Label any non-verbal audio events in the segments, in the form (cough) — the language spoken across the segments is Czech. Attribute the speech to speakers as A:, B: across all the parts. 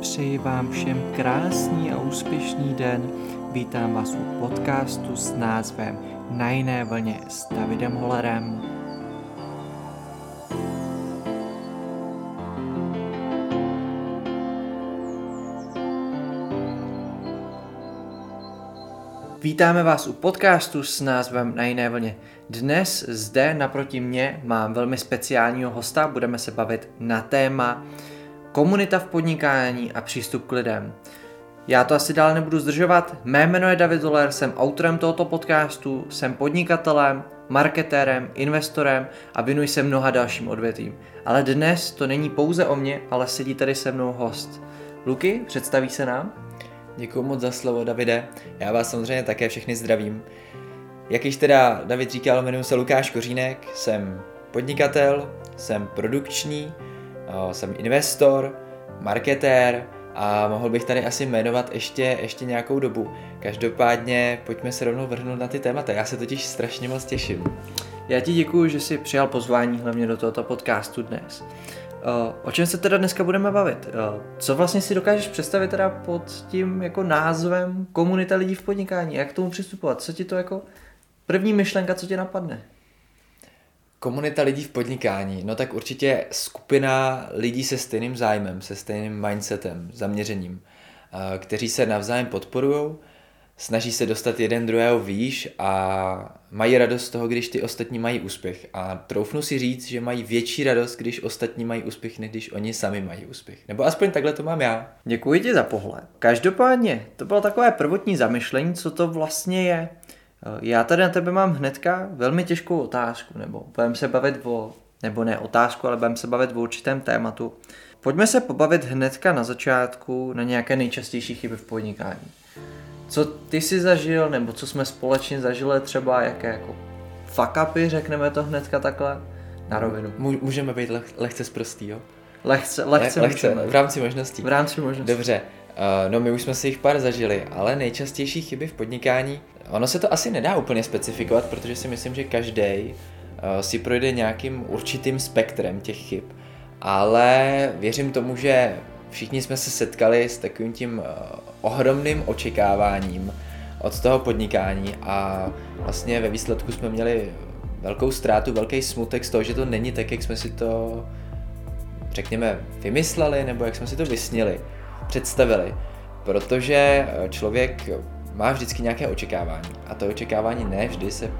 A: Přeji vám všem krásný a úspěšný den. Vítám vás u podcastu s názvem Na jiné vlně s Davidem Holerem. Vítáme vás u podcastu s názvem Na jiné vlně. Dnes zde naproti mě mám velmi speciálního hosta, budeme se bavit na téma komunita v podnikání a přístup k lidem. Já to asi dál nebudu zdržovat. Mé jméno je David Zoller, jsem autorem tohoto podcastu, jsem podnikatelem, marketérem, investorem a věnuji se mnoha dalším odvětvím. Ale dnes to není pouze o mě, ale sedí tady se mnou host. Luky, představí se nám?
B: Děkuji moc za slovo, Davide. Já vás samozřejmě také všechny zdravím. Jak již teda David říkal, jmenuji se Lukáš Kořínek, jsem podnikatel, jsem produkční, jsem investor, marketér a mohl bych tady asi jmenovat ještě, ještě nějakou dobu. Každopádně pojďme se rovnou vrhnout na ty témata, já se totiž strašně moc těším.
A: Já ti děkuji, že jsi přijal pozvání hlavně do tohoto podcastu dnes. O čem se teda dneska budeme bavit? Co vlastně si dokážeš představit teda pod tím jako názvem komunita lidí v podnikání? Jak k tomu přistupovat? Co ti to jako první myšlenka, co tě napadne?
B: Komunita lidí v podnikání, no tak určitě skupina lidí se stejným zájmem, se stejným mindsetem, zaměřením, kteří se navzájem podporují, snaží se dostat jeden druhého výš a mají radost z toho, když ty ostatní mají úspěch. A troufnu si říct, že mají větší radost, když ostatní mají úspěch, než když oni sami mají úspěch. Nebo aspoň takhle to mám já.
A: Děkuji ti za pohled. Každopádně, to bylo takové prvotní zamyšlení, co to vlastně je. Já tady na tebe mám hnedka velmi těžkou otázku, nebo budeme se bavit o, nebo ne otázku, ale budeme se bavit o určitém tématu. Pojďme se pobavit hnedka na začátku na nějaké nejčastější chyby v podnikání. Co ty jsi zažil, nebo co jsme společně zažili třeba, jaké jako fuck upy, řekneme to hnedka takhle, na rovinu.
B: Můžeme být leh, lehce zprostý, jo?
A: Lehce, lehce,
B: Le, lehce v rámci možností.
A: V rámci možností.
B: Dobře, uh, no my už jsme si jich pár zažili, ale nejčastější chyby v podnikání, ono se to asi nedá úplně specifikovat, protože si myslím, že každý uh, si projde nějakým určitým spektrem těch chyb, ale věřím tomu, že všichni jsme se setkali s takovým tím uh, ohromným očekáváním od toho podnikání a vlastně ve výsledku jsme měli velkou ztrátu, velký smutek z toho, že to není tak, jak jsme si to řekněme vymysleli nebo jak jsme si to vysnili, představili. Protože eh, člověk má vždycky nějaké očekávání a to očekávání ne vždy se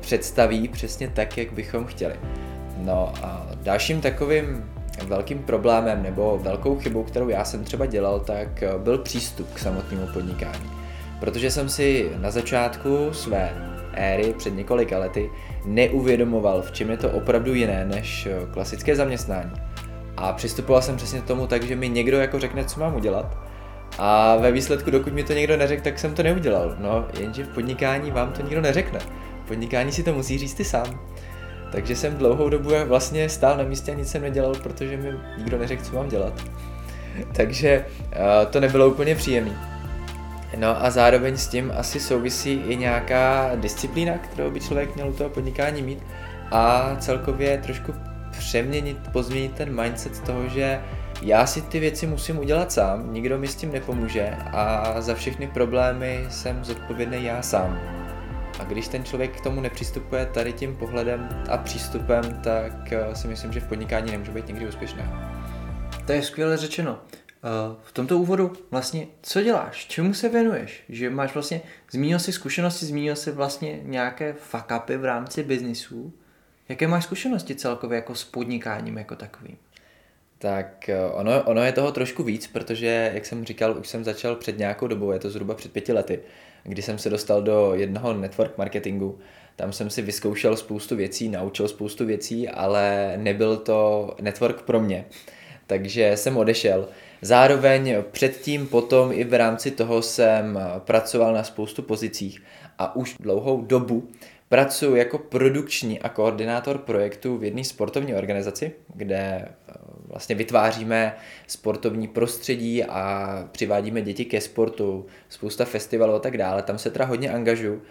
B: představí přesně tak, jak bychom chtěli. No a dalším takovým velkým problémem nebo velkou chybou, kterou já jsem třeba dělal, tak byl přístup k samotnému podnikání. Protože jsem si na začátku své éry před několika lety neuvědomoval, v čem je to opravdu jiné než klasické zaměstnání. A přistupoval jsem přesně tomu tak, že mi někdo jako řekne, co mám udělat. A ve výsledku, dokud mi to někdo neřekl, tak jsem to neudělal. No, jenže v podnikání vám to nikdo neřekne. V podnikání si to musí říct ty sám. Takže jsem dlouhou dobu vlastně stál na místě a nic jsem nedělal, protože mi nikdo neřekl, co mám dělat. (laughs) Takže uh, to nebylo úplně příjemné. No a zároveň s tím asi souvisí i nějaká disciplína, kterou by člověk měl u toho podnikání mít a celkově trošku přeměnit, pozměnit ten mindset toho, že já si ty věci musím udělat sám, nikdo mi s tím nepomůže a za všechny problémy jsem zodpovědný já sám. A když ten člověk k tomu nepřistupuje tady tím pohledem a přístupem, tak eh, si myslím, že v podnikání nemůže být nikdy úspěšný.
A: To je skvěle řečeno. Eh, v tomto úvodu vlastně, co děláš, čemu se věnuješ, že máš vlastně, zmínil si zkušenosti, zmínil si vlastně nějaké fuck v rámci biznisu, jaké máš zkušenosti celkově jako s podnikáním jako takovým?
B: Tak eh, ono, ono je toho trošku víc, protože, jak jsem říkal, už jsem začal před nějakou dobou, je to zhruba před pěti lety, kdy jsem se dostal do jednoho network marketingu. Tam jsem si vyzkoušel spoustu věcí, naučil spoustu věcí, ale nebyl to network pro mě. Takže jsem odešel. Zároveň předtím, potom i v rámci toho jsem pracoval na spoustu pozicích a už dlouhou dobu pracuji jako produkční a koordinátor projektu v jedné sportovní organizaci, kde vlastně vytváříme sportovní prostředí a přivádíme děti ke sportu, spousta festivalů a tak dále, tam se teda hodně angažu.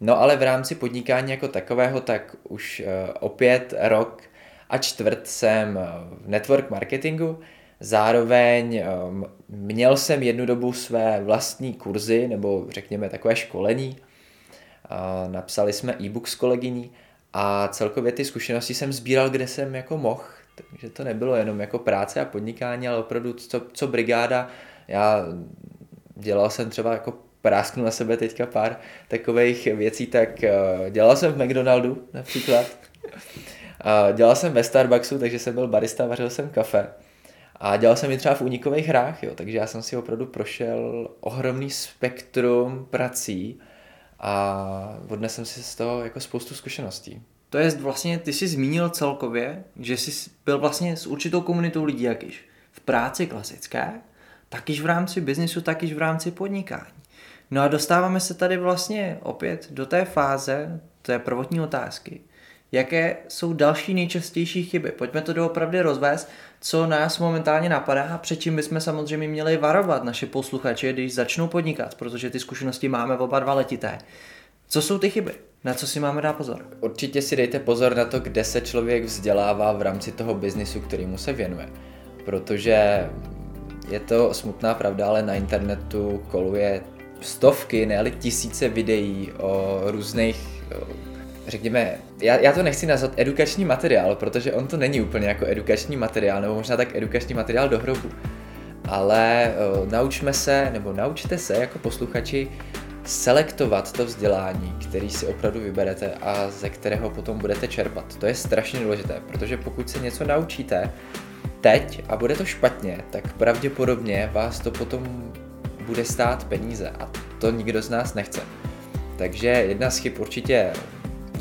B: No ale v rámci podnikání jako takového, tak už uh, opět rok a čtvrt jsem v network marketingu, Zároveň měl jsem jednu dobu své vlastní kurzy, nebo řekněme takové školení. Napsali jsme e-book s kolegyní a celkově ty zkušenosti jsem sbíral, kde jsem jako mohl. Takže to nebylo jenom jako práce a podnikání, ale opravdu co, co brigáda. Já dělal jsem třeba jako prásknu na sebe teďka pár takových věcí, tak uh, dělal jsem v McDonaldu například. Dělal jsem ve Starbucksu, takže jsem byl barista, vařil jsem kafe. A dělal jsem i třeba v unikových hrách, jo, takže já jsem si opravdu prošel ohromný spektrum prací a odnesl jsem si z toho jako spoustu zkušeností.
A: To je vlastně, ty jsi zmínil celkově, že jsi byl vlastně s určitou komunitou lidí, jakýž v práci klasické, takyž v rámci biznisu, takyž v rámci podnikání. No a dostáváme se tady vlastně opět do té fáze, té prvotní otázky. Jaké jsou další nejčastější chyby? Pojďme to doopravdy rozvést, co nás momentálně napadá a před čím bychom samozřejmě měli varovat naše posluchače, když začnou podnikat, protože ty zkušenosti máme oba dva letité. Co jsou ty chyby? Na co si máme dát pozor?
B: Určitě si dejte pozor na to, kde se člověk vzdělává v rámci toho biznisu, kterýmu se věnuje. Protože je to smutná pravda, ale na internetu koluje stovky, ne ale tisíce videí o různých, řekněme, já, já to nechci nazvat edukační materiál, protože on to není úplně jako edukační materiál, nebo možná tak edukační materiál do hrobu. Ale uh, naučme se, nebo naučte se jako posluchači selektovat to vzdělání, který si opravdu vyberete a ze kterého potom budete čerpat. To je strašně důležité, protože pokud se něco naučíte teď a bude to špatně, tak pravděpodobně vás to potom bude stát peníze a to nikdo z nás nechce. Takže jedna z chyb určitě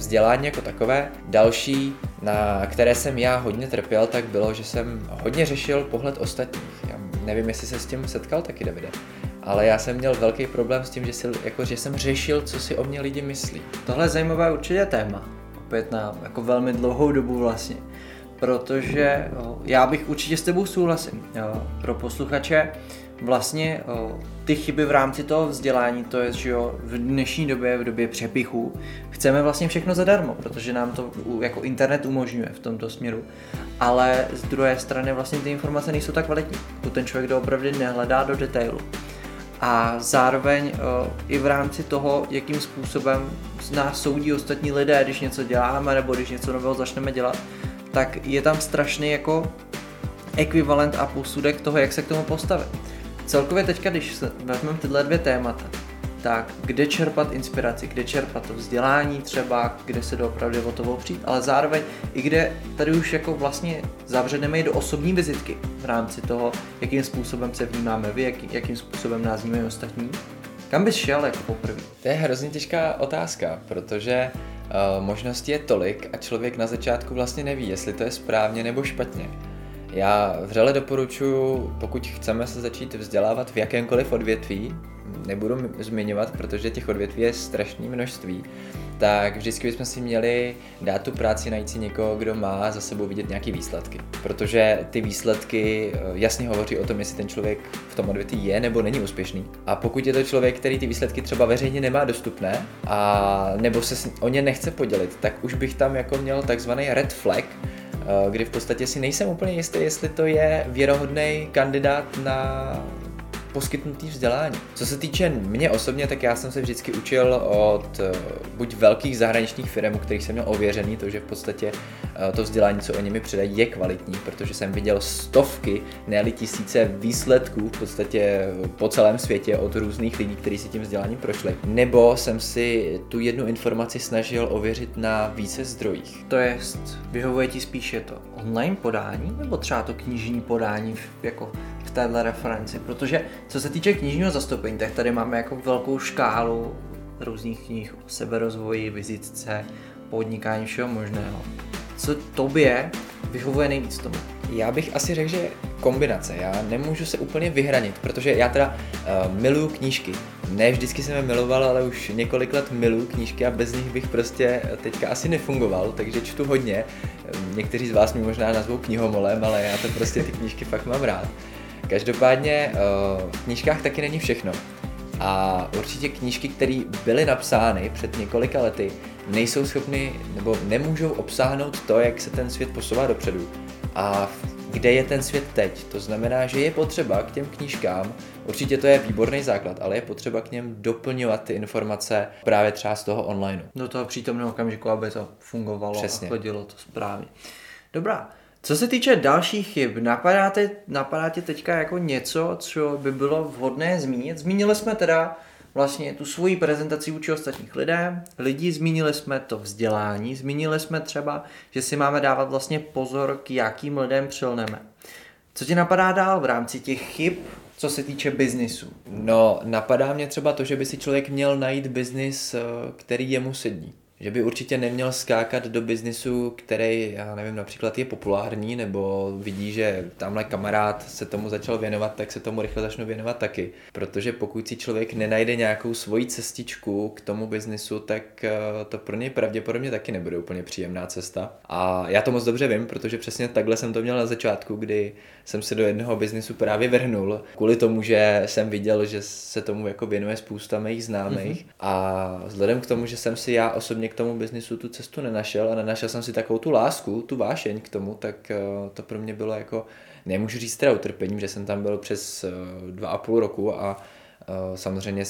B: vzdělání jako takové. Další, na které jsem já hodně trpěl, tak bylo, že jsem hodně řešil pohled ostatních. Já nevím, jestli se s tím setkal taky, Davide. Ale já jsem měl velký problém s tím, že, si, jako, že jsem řešil, co si o mě lidi myslí.
A: Tohle je zajímavé určitě téma. Opět na jako velmi dlouhou dobu vlastně. Protože jo, já bych určitě s tebou souhlasím. Jo, pro posluchače vlastně o, ty chyby v rámci toho vzdělání, to je, že jo, v dnešní době, v době přepichu, chceme vlastně všechno zadarmo, protože nám to jako internet umožňuje v tomto směru. Ale z druhé strany vlastně ty informace nejsou tak kvalitní. To ten člověk doopravdy nehledá do detailu. A zároveň o, i v rámci toho, jakým způsobem nás soudí ostatní lidé, když něco děláme nebo když něco nového začneme dělat, tak je tam strašný jako ekvivalent a posudek toho, jak se k tomu postavit. Celkově teďka, když vezmeme tyhle dvě témata, tak kde čerpat inspiraci, kde čerpat to vzdělání třeba, kde se doopravdy o to opřít, ale zároveň i kde tady už jako vlastně zavřeneme i do osobní vizitky v rámci toho, jakým způsobem se vnímáme vy, jaký, jakým způsobem nás vnímají ostatní. Kam bys šel jako poprvé?
B: To je hrozně těžká otázka, protože uh, možností je tolik a člověk na začátku vlastně neví, jestli to je správně nebo špatně. Já vřele doporučuji, pokud chceme se začít vzdělávat v jakémkoliv odvětví, nebudu zmiňovat, protože těch odvětví je strašné množství, tak vždycky bychom si měli dát tu práci najít si někoho, kdo má za sebou vidět nějaké výsledky. Protože ty výsledky eh, jasně hovoří o tom, jestli ten člověk v tom odvětví je nebo není úspěšný. A pokud je to člověk, který ty výsledky třeba veřejně nemá dostupné a nebo se o ně nechce podělit, tak už bych tam jako měl takzvaný red flag, kdy v podstatě si nejsem úplně jistý, jestli to je věrohodný kandidát na poskytnutý vzdělání. Co se týče mě osobně, tak já jsem se vždycky učil od eh, buď velkých zahraničních firm, u kterých jsem měl ověřený to, že v podstatě eh, to vzdělání, co oni mi předají, je kvalitní, protože jsem viděl stovky, ne tisíce výsledků v podstatě po celém světě od různých lidí, kteří si tím vzděláním prošli. Nebo jsem si tu jednu informaci snažil ověřit na více zdrojích.
A: To je, vyhovuje ti spíše to online podání, nebo třeba to knižní podání jako v téhle referenci, protože co se týče knižního zastoupení, tak tady máme jako velkou škálu různých knih o seberozvoji, vizitce, podnikání, všeho možného. Co tobě vyhovuje nejvíc tomu?
B: Já bych asi řekl, že kombinace. Já nemůžu se úplně vyhranit, protože já teda uh, miluju knížky. Ne vždycky jsem je miloval, ale už několik let miluju knížky a bez nich bych prostě teďka asi nefungoval, takže čtu hodně. Někteří z vás mi možná nazvou knihomolem, ale já to prostě ty knížky fakt mám rád. Každopádně uh, v knížkách taky není všechno. A určitě knížky, které byly napsány před několika lety, nejsou schopny nebo nemůžou obsáhnout to, jak se ten svět posouvá dopředu. A kde je ten svět teď. To znamená, že je potřeba k těm knížkám, určitě to je výborný základ, ale je potřeba k něm doplňovat ty informace právě třeba z toho online.
A: Do toho přítomného okamžiku, aby to fungovalo Přesně. a chodilo to správně. Dobrá, co se týče dalších chyb, napadá, te, napadá teďka jako něco, co by bylo vhodné zmínit? Zmínili jsme teda vlastně tu svoji prezentaci vůči ostatních lidem, lidí, zmínili jsme to vzdělání, zmínili jsme třeba, že si máme dávat vlastně pozor, k jakým lidem přilneme. Co ti napadá dál v rámci těch chyb, co se týče biznisu?
B: No, napadá mě třeba to, že by si člověk měl najít biznis, eh, který jemu sedí že by určitě neměl skákat do biznisu, který, já nevím, například je populární, nebo vidí, že tamhle kamarád se tomu začal věnovat, tak se tomu rychle začnu věnovat taky. Protože pokud si člověk nenajde nějakou svoji cestičku k tomu biznisu, tak eh, to pro něj pravděpodobně taky nebude úplně příjemná cesta. A já to moc dobře vím, protože přesně takhle jsem to měl na začátku, kdy jsem se do jednoho biznisu právě vrhnul, kvůli tomu, že jsem viděl, že se tomu jako věnuje spousta mých známých mm-hmm. a vzhledem k tomu, že jsem si já osobně k tomu biznisu tu cestu nenašel a nenašel jsem si takovou tu lásku, tu vášeň k tomu, tak eh, to pro mě bylo jako, nemůžu říct teda utrpením, že jsem tam byl přes eh, dva a půl roku a eh, samozřejmě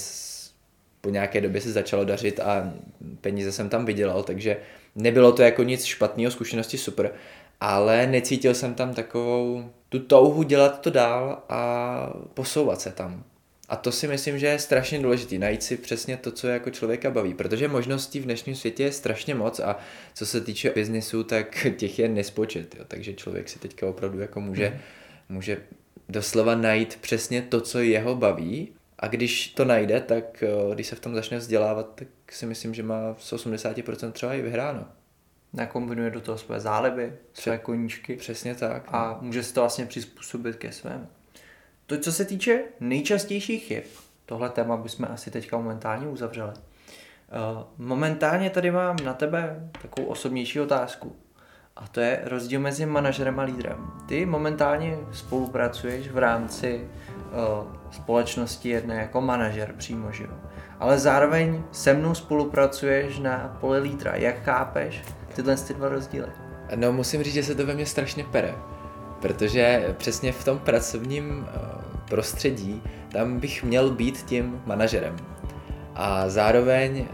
B: po nějaké době se začalo dařit a peníze jsem tam vydělal, takže nebylo to jako nic špatného, zkušenosti super, ale necítil jsem tam takovou tu touhu dělat to dál a posouvat se tam. A to si myslím, že je strašně důležité, najít si přesně to, co jako člověka baví, protože možností v dnešním světě je strašně moc a co se týče biznisu, tak (laughs) těch je nespočet, jo. takže člověk si teďka opravdu jako může, mm. může doslova najít přesně to, co jeho baví a když to najde, tak eh, když se v tom začne vzdělávat, tak si myslím, že má z 80% třeba i vyhráno
A: nakombinuje do toho své záleby, své koníčky.
B: Přesně tak.
A: A může se to vlastně přizpůsobit ke svému. To, co se týče nejčastějších chyb, tohle téma bychom asi teďka momentálně uzavřeli. Eh, momentálně tady mám na tebe takovou osobnější otázku. A to je rozdíl mezi manažerem a lídrem. Ty momentálně spolupracuješ v rámci uh, společnosti jedné jako manažer přímo, že jo? Ale zároveň se mnou spolupracuješ na poli lídra. Jak chápeš tyhle ty dva rozdíly?
B: No musím říct, že se to ve mně strašně pere, protože přesně v tom pracovním eh, prostředí tam bych měl být tím manažerem. A zároveň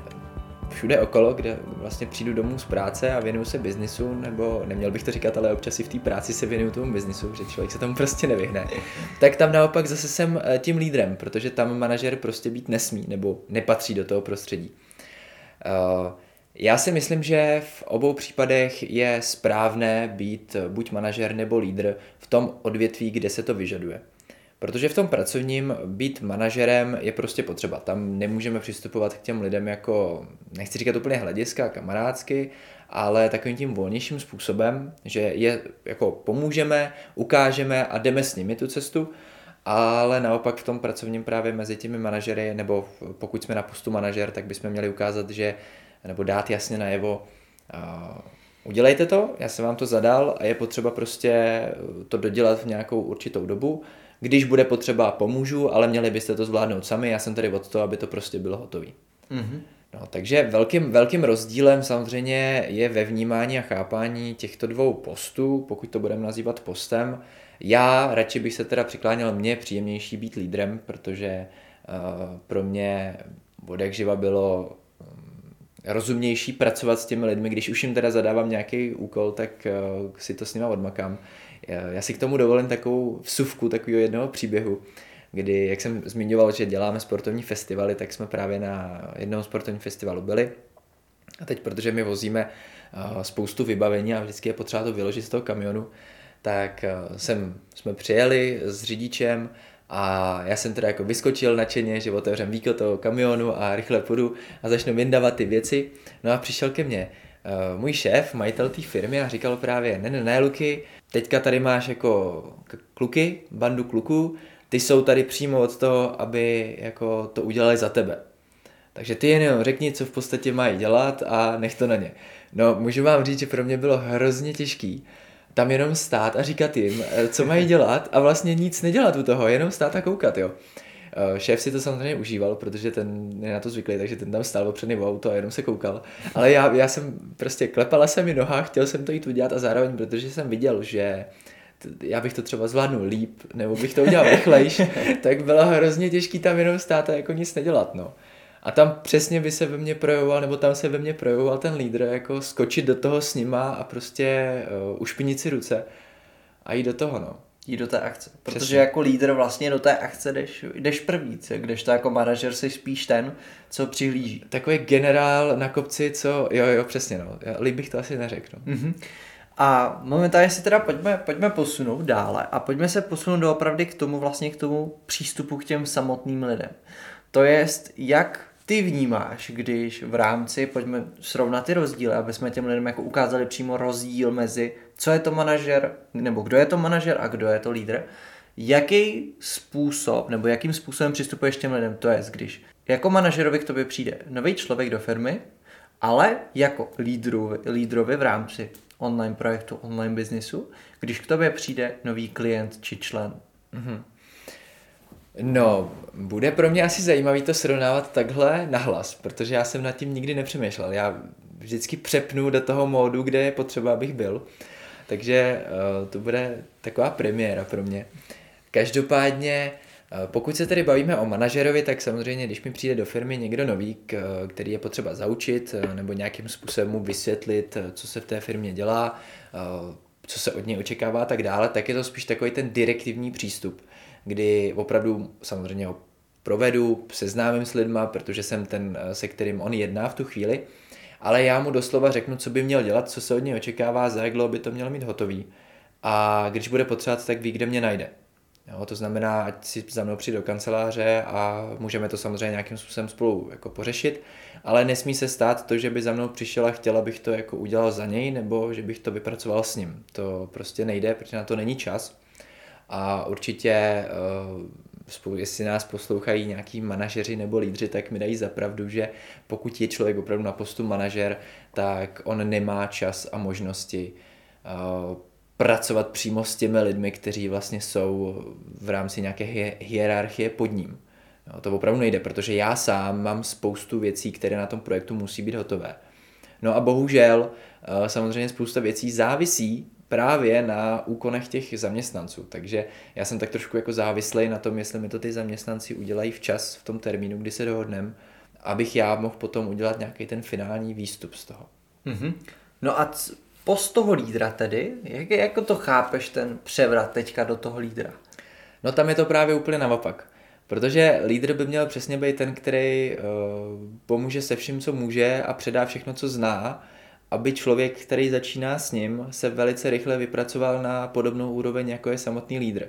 B: všude okolo, kde vlastně přijdu domů z práce a věnuju se biznisu, nebo neměl bych to říkat, ale občas i v té práci se věnuju tomu biznisu, že člověk se tomu prostě nevyhne, tak tam naopak zase jsem eh, tím lídrem, protože tam manažer prostě být nesmí, nebo nepatří do toho prostředí. Uh, já si myslím, že v obou případech je správné být buď manažer nebo lídr v tom odvětví, kde se to vyžaduje. Protože v tom pracovním být manažerem je prostě potřeba. Tam nemůžeme přistupovat k těm lidem jako, nechci říkat úplně hlediska, kamarádsky, ale takovým tím volnějším způsobem, že je jako pomůžeme, ukážeme a jdeme s nimi tu cestu, ale naopak v tom pracovním právě mezi těmi manažery, nebo pokud jsme na postu manažer, tak bychom měli ukázat, že nebo dát jasně najevo, uh, udělejte to, já jsem vám to zadal a je potřeba prostě to dodělat v nějakou určitou dobu. Když bude potřeba, pomůžu, ale měli byste to zvládnout sami, já jsem tady od toho, aby to prostě bylo hotové. Mm-hmm. No, takže velkým, velkým rozdílem samozřejmě je ve vnímání a chápání těchto dvou postů, pokud to budeme nazývat postem. Já radši bych se teda přikláněl, mně příjemnější být lídrem, protože uh, pro mě od jak živa bylo rozumnější pracovat s těmi lidmi, když už jim teda zadávám nějaký úkol, tak uh, si to s nima odmakám. Já si k tomu dovolím takovou vsuvku takového jednoho příběhu, kdy, jak jsem zmiňoval, že děláme sportovní festivaly, tak jsme právě na jednom sportovním festivalu byli. A teď, protože my vozíme uh, spoustu vybavení a vždycky je potřeba to vyložit z toho kamionu, tak jsem, jsme přijeli s řidičem a já jsem teda jako vyskočil nadšeně, že otevřem víko toho kamionu a rychle půjdu a začnu vyndávat ty věci. No a přišel ke mně uh, můj šéf, majitel té firmy a říkal právě, ne, ne, ne, Luky, teďka tady máš jako kluky, bandu kluků, ty jsou tady přímo od toho, aby jako to udělali za tebe. Takže ty jen řekni, co v podstatě mají dělat a nech to na ně. No, můžu vám říct, že pro mě bylo hrozně těžký, tam jenom stát a říkat jim, eh, co mají dělat a vlastně nic nedělat u toho, jenom stát a koukat, jo. Eh, šéf si to samozřejmě užíval, protože ten je na to zvyklý, takže ten tam stál opřený v auto a jenom se koukal. Ale já, já jsem prostě klepala se mi noha, chtěl jsem to jít udělat a zároveň, protože jsem viděl, že já bych to třeba zvládnul líp, nebo bych to udělal rychlejš, (laughs) tak bylo hrozně těžký tam jenom stát a jako nic nedělat, no. A tam přesně by se ve mně projevoval, nebo tam se ve mně projevoval ten lídr, jako skočit do toho s nima a prostě uh, ušpinit si ruce a jít do toho, no.
A: Jít do té akce. Protože Přesně. jako lídr vlastně do té akce jdeš, jdeš první, když to jako manažer jsi spíš ten, co přihlíží.
B: Takový generál na kopci, co, jo, jo, přesně, no. líp bych to asi neřekl. No. Mm-hmm.
A: A momentálně si teda pojďme, pojďme posunout dále a pojďme se posunout doopravdy k tomu vlastně k tomu přístupu k těm samotným lidem. To jest, jak ty vnímáš, když v rámci, pojďme srovnat ty rozdíly, aby jsme těm lidem jako ukázali přímo rozdíl mezi, co je to manažer, nebo kdo je to manažer a kdo je to lídr, jaký způsob, nebo jakým způsobem přistupuješ těm lidem, to je, když jako manažerovi k tobě přijde nový člověk do firmy, ale jako lídrovi, lídrovi v rámci online projektu, online biznisu, když k tobě přijde nový klient či člen. Mm-hmm.
B: No, bude pro mě asi zajímavý to srovnávat takhle nahlas, protože já jsem nad tím nikdy nepřemýšlel. Já vždycky přepnu do toho módu, kde je potřeba, abych byl. Takže uh, to bude taková premiéra pro mě. Každopádně, uh, pokud se tedy bavíme o manažerovi, tak samozřejmě, když mi přijde do firmy někdo nový, který je potřeba zaučit nebo nějakým způsobem mu vysvětlit, co se v té firmě dělá, co se od něj očekává a tak dále, tak je to spíš takový ten direktivní přístup kdy opravdu samozřejmě ho provedu, seznámím s lidma, protože jsem ten, eh, se kterým on jedná v tu chvíli, ale já mu doslova řeknu, co by měl dělat, co se od něj očekává, za jak dlouho by to mělo mít hotový. A když bude potřebovat, tak ví, kde mě najde. Jo, to znamená, ať si za mnou přijde do kanceláře a můžeme to samozřejmě nějakým způsobem spolu jako pořešit, ale nesmí se stát to, že by za mnou přišel a chtěl, abych to jako udělal za něj, nebo že bych to vypracoval s ním. To prostě nejde, protože na to není čas. A určitě, eh, jestli nás poslouchají nějaký manažeři nebo lídři, tak mi dají zapravdu, že pokud je člověk opravdu na postu manažer, tak on nemá čas a možnosti eh, pracovat přímo s těmi lidmi, kteří vlastně jsou v rámci nějaké hierarchie pod ním. No, to opravdu nejde, protože já sám mám spoustu věcí, které na tom projektu musí být hotové. No a bohužel eh, samozřejmě spousta věcí závisí právě na úkonech těch zaměstnanců. Takže já jsem tak trošku jako závislý na tom, jestli mi to ty zaměstnanci udělají včas v tom termínu, kdy se dohodneme, abych já mohl potom udělat nějaký ten finální výstup z toho.
A: Mm-hmm. No a c- post toho lídra tedy, jak, jako to chápeš ten převrat teďka do toho lídra?
B: No tam je to právě úplně naopak. Protože lídr by měl přesně být ten, který uh, pomůže se vším, co může a předá všechno, co zná aby člověk, který začíná s ním, se velice rychle vypracoval na podobnou úroveň, jako je samotný lídr.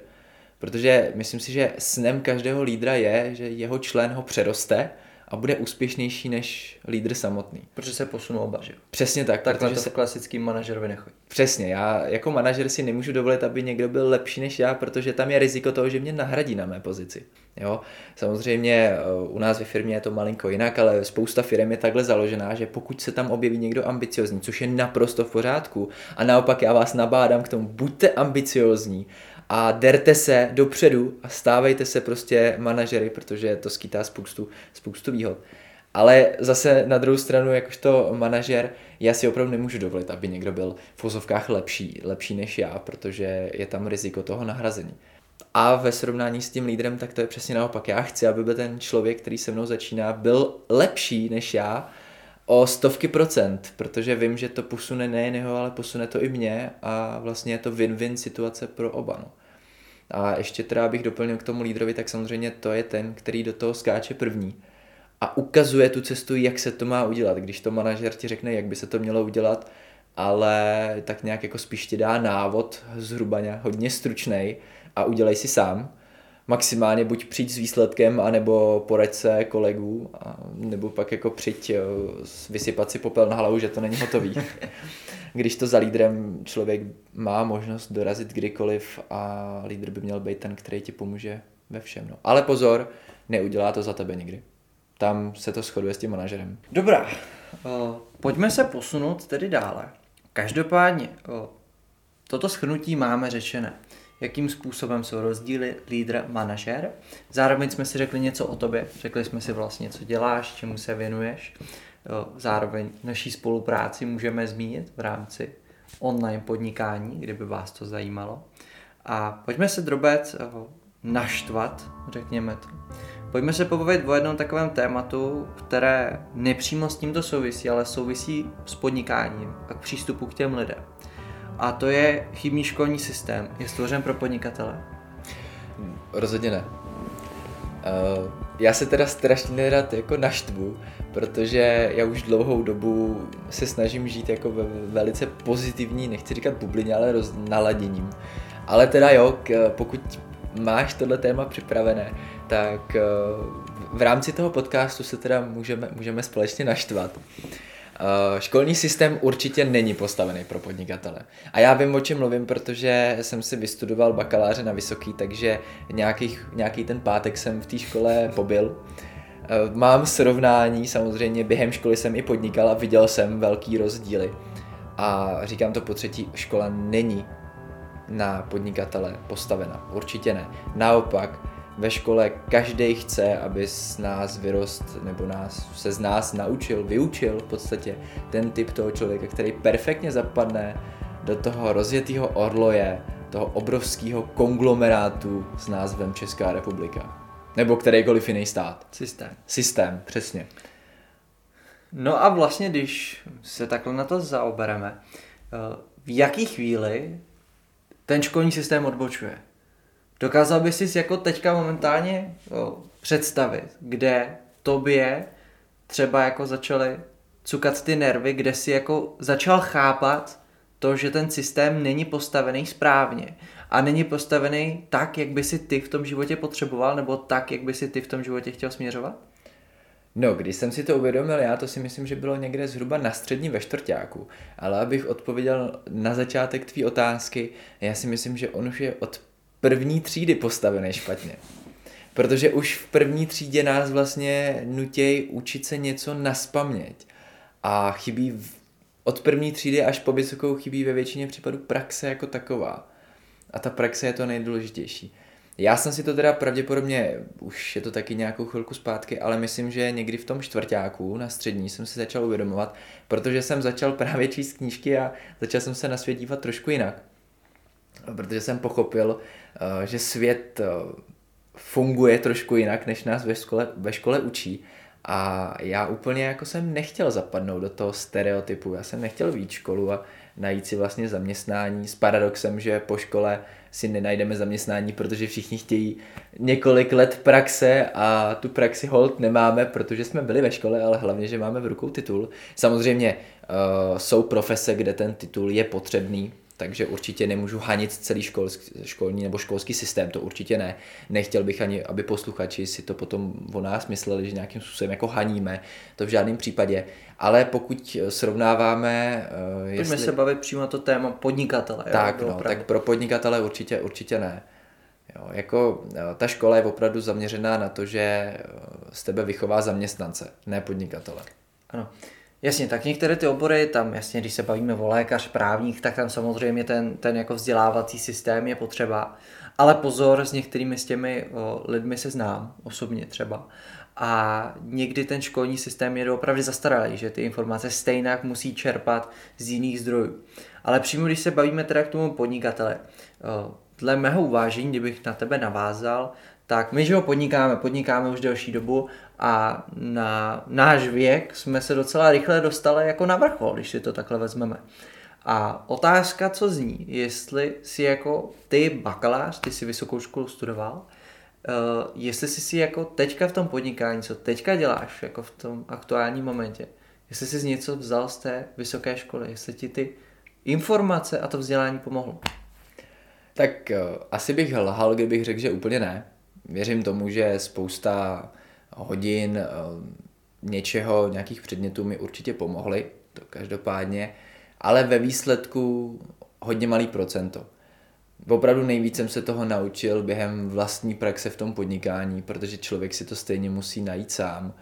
B: Protože myslím si, že snem každého lídra je, že jeho člen ho přeroste a bude úspěšnější než lídr samotný.
A: Protože se posunou oba, že
B: Přesně tak.
A: Takhle
B: to
A: se... klasickým manažerovi nechodí.
B: Přesně, já jako manažer si nemůžu dovolit, aby někdo byl lepší než já, protože tam je riziko toho, že mě nahradí na mé pozici. Jo? Samozřejmě eh, u nás ve firmě je to malinko jinak, ale spousta firm je takhle založená, že pokud se tam objeví někdo ambiciozní, což je naprosto v pořádku, a naopak já vás nabádám k tomu, buďte ambiciozní a derte se dopředu a stávejte se prostě manažery, protože to skýtá spoustu, spoustu výhod. Ale zase na druhou stranu, jakožto manažer, já si opravdu nemůžu dovolit, aby někdo byl v vozovkách lepší, lepší než já, protože je tam riziko toho nahrazení. A ve srovnání s tím lídrem, tak to je přesně naopak. Já chci, aby byl ten člověk, který se mnou začíná, byl lepší než já o stovky procent, protože vím, že to posune nejen jeho, ale posune to i mě a vlastně je to win-win situace pro oba. No. A ještě teda bych doplnil k tomu lídrovi, tak samozřejmě to je ten, který do toho skáče první a ukazuje tu cestu, jak se to má udělat. Když to manažer ti řekne, jak by se to mělo udělat, ale tak nějak jako spíš ti dá návod, zhruba hodně stručný a udělej si sám. Maximálně buď přijď s výsledkem, anebo poraď se kolegů, a, nebo pak jako přijď eh, vysypat si popel na hlavu, že to není hotový. (laughs) Když to za lídrem člověk má možnost dorazit kdykoliv a lídr by měl být ten, který ti pomůže ve všem. No. Ale pozor, neudělá to za tebe nikdy. Tam se to shoduje s tím manažerem.
A: Dobrá, uh, pojďme se posunout tedy dále. Každopádně, uh, toto schrnutí máme řečené jakým způsobem jsou rozdíly lídr, manažer. Zároveň jsme si řekli něco o tobě, řekli jsme si vlastně, co děláš, čemu se věnuješ. Zároveň naší spolupráci můžeme zmínit v rámci online podnikání, kdyby vás to zajímalo. A pojďme se drobec eh, naštvat, řekněme to. Pojďme se pobavit o jednom takovém tématu, které nepřímo s tímto souvisí, ale souvisí s podnikáním a k přístupu k těm lidem. A to je chybný školní systém. Je stvořen pro podnikatele?
B: Rozhodně ne. Uh, já se teda strašně nerad jako naštvu, protože já už dlouhou dobu se snažím žít jako ve velice pozitivní, nechci říkat bublině, ale roz, naladěním. Ale teda jo, k, pokud máš tohle téma připravené, tak eh, v rámci toho podcastu se teda můžeme, můžeme společně naštvat. Uh, školní systém určitě není postavený pro podnikatele. A já vím, o čem mluvím, protože jsem si vystudoval bakaláře na Vysoký, takže nějakých, nějaký ten pátek jsem v té škole pobyl. Uh, mám srovnání, samozřejmě během školy jsem i podnikal a viděl jsem velký rozdíly. A říkám to po třetí, škola není na podnikatele postavena. Určitě ne. Naopak, ve škole každý chce, aby z nás vyrost nebo nás, se z nás naučil, vyučil v podstatě ten typ toho člověka, který perfektně zapadne do toho rozjetého orloje, toho obrovského konglomerátu s názvem Česká republika. Nebo kterýkoliv jiný stát.
A: Systém.
B: Systém, přesně.
A: No a vlastně, když se takhle na to zaobereme, eh, v jaký chvíli ten školní systém odbočuje? Dokázal bys si jako teďka momentálně jo, představit, kde tobě třeba jako začaly cukat ty nervy, kde si jako začal chápat to, že ten systém není postavený správně a není postavený tak, jak by si ty v tom životě potřeboval, nebo tak, jak by si ty v tom životě chtěl směřovat?
B: No, když jsem si to uvědomil, já to si myslím, že bylo někde zhruba na střední ve čtvrtáku. Ale abych odpověděl na začátek tvý otázky, já si myslím, že on už je od první třídy postavený špatně. Protože už v první třídě nás vlastně nutěj učit se něco naspaměť. A chybí v, od první třídy až po vysokou chybí ve většině případů praxe jako taková. A ta praxe je to nejdůležitější. Já jsem si to teda pravděpodobně, už je to taky nějakou chvilku zpátky, ale myslím, že někdy v tom čtvrtáku na střední jsem si začal uvědomovat, protože jsem začal (laughs) právě číst knížky a začal jsem se na svět dívat trošku jinak. Protože jsem pochopil, Eh, že svět eh, funguje trošku jinak, než nás ve škole, ve škole učí. A já úplně jako jsem nechtěl zapadnout do toho stereotypu, já jsem nechtěl víc školu a najít si vlastně zaměstnání s paradoxem, že po škole si nenajdeme zaměstnání, protože všichni chtějí několik let praxe a tu praxi hold nemáme, protože jsme byli ve škole, ale hlavně, že máme v rukou titul. Samozřejmě uh, jsou profese, kde ten titul je potřebný, takže určitě nemůžu hanit celý školský, školní nebo školský systém, to určitě ne. Nechtěl bych ani, aby posluchači si to potom o nás mysleli, že nějakým způsobem jako haníme, to v žádném případě. Ale pokud srovnáváme...
A: Uh, Pojďme jestli... se bavit přímo na to téma podnikatele.
B: Tak, jo, no, tak pro podnikatele určitě, určitě ne. Jo, jako eh, ta škola je opravdu zaměřená na to, že eh, z tebe vychová zaměstnance, ne podnikatele.
A: Ano. Jasně, tak některé ty obory, tam jasně, když se bavíme o lékař, právních, tak tam samozřejmě ten, ten jako vzdělávací systém je potřeba. Ale pozor, s některými z těmi o, lidmi se znám, osobně třeba. A někdy ten školní systém je opravdu zastaralý, že ty informace stejně musí čerpat z jiných zdrojů. Ale přímo když se bavíme teda k tomu podnikatele, dle mého uvážení, kdybych na tebe navázal, tak my, že ho podnikáme, podnikáme už delší dobu a na náš věk jsme se docela rychle dostali jako na vrchol, když si to takhle vezmeme. A otázka, co zní, jestli si jako ty bakalář, ty si vysokou školu studoval, uh, jestli jsi si jako teďka v tom podnikání, co teďka děláš, jako v tom aktuálním momentě, jestli jsi něco vzal z té vysoké školy, jestli ti ty informace a to vzdělání pomohlo.
B: Tak uh, asi bych lhal, kdybych řekl, že úplně ne. Věřím tomu, že spousta hodin, eh, něčeho, nějakých předmětů mi určitě pomohly, to každopádně, ale ve výsledku hodně malý procento. Opravdu nejvíc jsem se toho naučil během vlastní praxe v tom podnikání, protože člověk si to stejně musí najít sám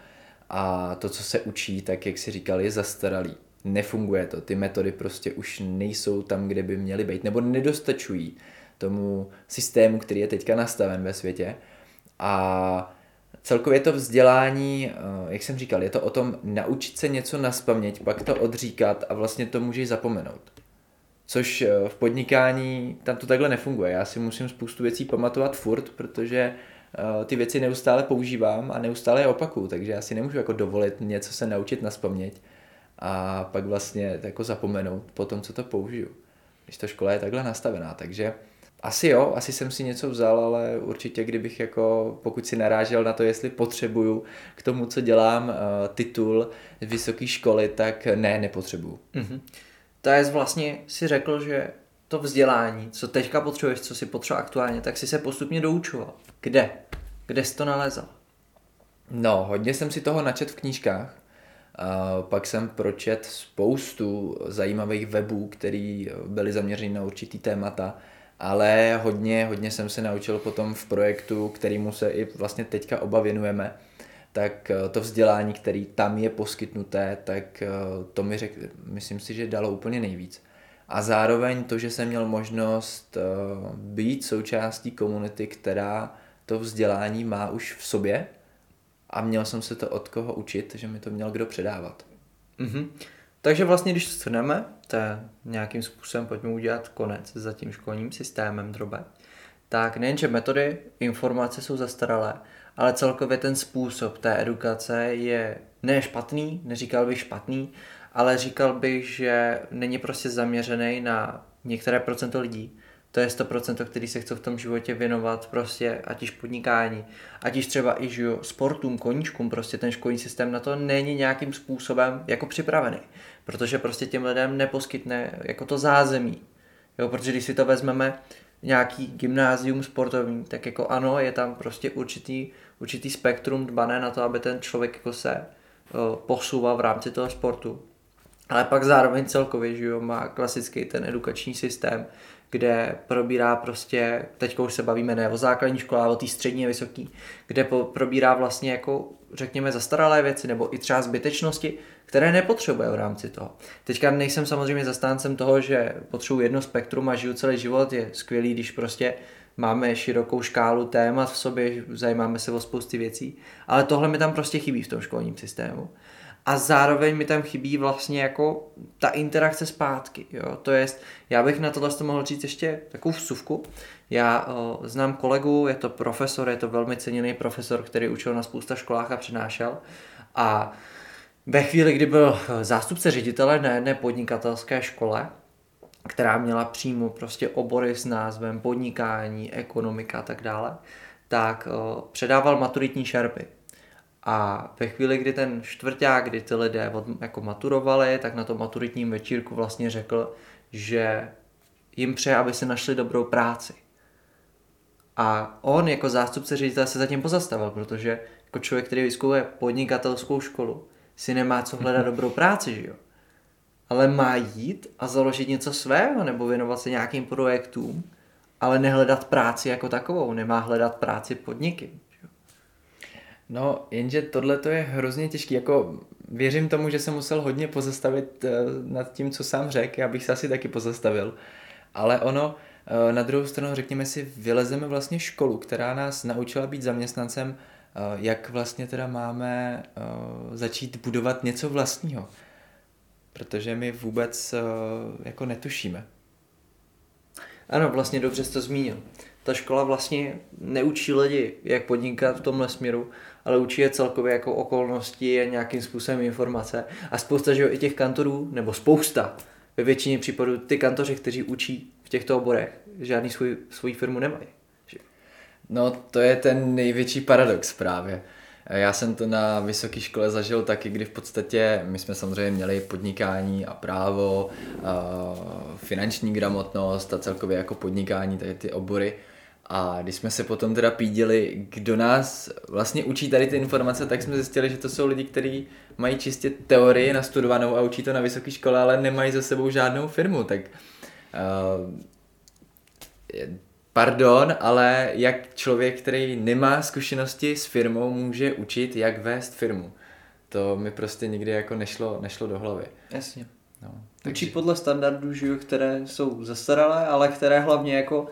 B: a to, co se učí, tak jak si říkal, je zastaralý. Nefunguje to, ty metody prostě už nejsou tam, kde by měly být, nebo nedostačují tomu systému, který je teďka nastaven ve světě. A celkově to vzdělání, eh, jak jsem říkal, je to o tom naučit se něco na pak to odříkat a vlastně to můžeš zapomenout. Což eh, v podnikání tam to takhle nefunguje. Já si musím spoustu věcí pamatovat furt, protože eh, ty věci neustále používám a neustále je opakuju, takže já si nemůžu jako dovolit něco se naučit na spaměť a pak vlastně jako zapomenout po tom, co to použiju. Když ta škola je takhle nastavená, takže asi jo, asi jsem si něco vzal, ale určitě kdybych jako, pokud si narážel na to, jestli potřebuju k tomu, co dělám, eh, titul z vysoké školy, tak ne, nepotřebuju. Mm-hmm.
A: To je vlastně si řekl, že to vzdělání, co teďka potřebuješ, co si potřeba aktuálně, tak si se postupně doučoval. Kde? Kde jsi to nalezal?
B: No, hodně jsem si toho načet v knížkách. A pak jsem pročet spoustu zajímavých webů, které byly zaměřeny na určitý témata, ale hodně, hodně jsem se naučil potom v projektu, kterýmu se i vlastně teďka oba věnujeme, tak eh, to vzdělání, který tam je poskytnuté, tak eh, to mi řek, myslím si, že dalo úplně nejvíc. A zároveň to, že jsem měl možnost eh, být součástí komunity, která to vzdělání má už v sobě a měl jsem se to od koho učit, že mi to měl kdo předávat.
A: Mm-hmm. Takže vlastně, když shrneme, to je nějakým způsobem pojďme udělat konec za tím školním systémem drobe, tak nejenže metody, informace jsou zastaralé, ale celkově ten způsob té edukace je ne špatný, neříkal bych špatný, ale říkal bych, že není prostě zaměřený na některé procento lidí. To je 100%, který se chce v tom životě věnovat prostě, ať již podnikání, ať již třeba i žijo, sportům, koníčkům, prostě ten školní systém na to není nějakým způsobem jako připravený, protože prostě těm lidem neposkytne jako to zázemí. Jo, protože když si to vezmeme, nějaký gymnázium sportovní, tak jako ano, je tam prostě určitý, určitý spektrum dbané na to, aby ten člověk jako se o, posouval v rámci toho sportu. Ale pak zároveň celkově, že jo, má klasický ten edukační systém, kde probírá prostě, teď už se bavíme ne o základní škole, ale o té střední a vysoký, kde po, probírá vlastně jako, řekněme, zastaralé věci nebo i třeba zbytečnosti, které nepotřebuje v rámci toho. Teďka nejsem samozřejmě zastáncem toho, že potřebuji jedno spektrum a žiju celý život, je skvělý, když prostě máme širokou škálu témat v sobě, zajímáme se o spousty věcí, ale tohle mi tam prostě chybí v tom školním systému a zároveň mi tam chybí vlastně jako ta interakce zpátky, jo, to jest, já bych na tohle mohl říct ještě takovou vsuvku, já o, znám kolegu, je to profesor, je to velmi ceněný profesor, který učil na spousta školách a přinášel. A ve chvíli, kdy byl zástupce ředitele na jedné podnikatelské škole, která měla přímo prostě obory s názvem podnikání, ekonomika a tak dále, tak o, předával maturitní šerpy. A ve chvíli, kdy ten čtvrták, kdy ty lidé od, jako maturovali, tak na tom maturitním večírku vlastně řekl, že jim přeje, aby si našli dobrou práci. A on jako zástupce ředitele se zatím pozastavil, protože jako člověk, který vyskouše podnikatelskou školu, si nemá co hledat dobrou práci, že jo? Ale má jít a založit něco svého nebo věnovat se nějakým projektům, ale nehledat práci jako takovou, nemá hledat práci podniky.
B: No, jenže tohle to je hrozně těžký, jako věřím tomu, že jsem musel hodně pozastavit uh, nad tím, co sám řekl, já bych se asi taky pozastavil, ale ono, uh, na druhou stranu, řekněme si, vylezeme vlastně školu, která nás naučila být zaměstnancem, uh, jak vlastně teda máme začít budovat něco vlastního, protože my vůbec jako netušíme.
A: Ano, vlastně dobře jsi to zmínil. Ta škola vlastně neučí lidi, jak podnikat v tomhle směru, ale učí je celkově jako okolnosti a nějakým způsobem informace. A spousta, že jo, i těch kantorů, nebo spousta, ve většině případů ty kantoři, kteří učí v těchto oborech, žádný svůj, svůj firmu nemají.
B: No to je ten největší paradox právě. Já jsem to na vysoké škole zažil taky, kdy v podstatě my jsme samozřejmě měli podnikání a právo, a finanční gramotnost a celkově jako podnikání, tady ty obory. A když jsme se potom teda pídili, kdo nás vlastně učí tady ty informace, tak jsme zjistili, že to jsou lidi, kteří mají čistě teorii nastudovanou a učí to na vysoké škole, ale nemají za sebou žádnou firmu. Tak uh, pardon, ale jak člověk, který nemá zkušenosti s firmou, může učit, jak vést firmu. To mi prostě nikdy jako nešlo, nešlo do hlavy.
A: Jasně. No, takže... Učí podle standardů, že, které jsou zastaralé, ale které hlavně jako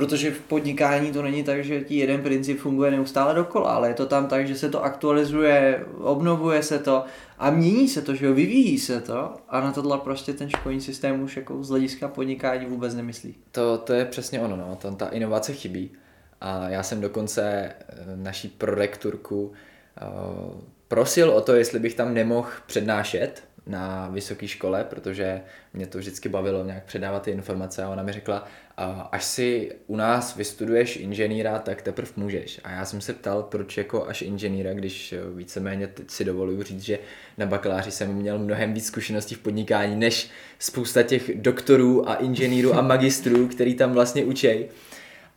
A: Protože v podnikání to není tak, že ti jeden princip funguje neustále dokola, ale je to tam tak, že se to aktualizuje, obnovuje se to a mění se to, že jo, vyvíjí se to a na tohle prostě ten školní systém už jako z hlediska podnikání vůbec nemyslí.
B: To, to je přesně ono, no. Tam ta inovace chybí. A já jsem dokonce eh, naší prorektorku uh, prosil o to, jestli bych tam nemohl přednášet na vysoké škole, protože mě to vždycky bavilo nějak předávat ty informace a ona mi řekla, až si u nás vystuduješ inženýra, tak teprve můžeš. A já jsem se ptal, proč jako až inženýra, když víceméně si dovoluju říct, že na bakaláři jsem měl mnohem víc zkušeností v podnikání, než spousta těch doktorů a inženýrů a magistrů, který tam vlastně učej.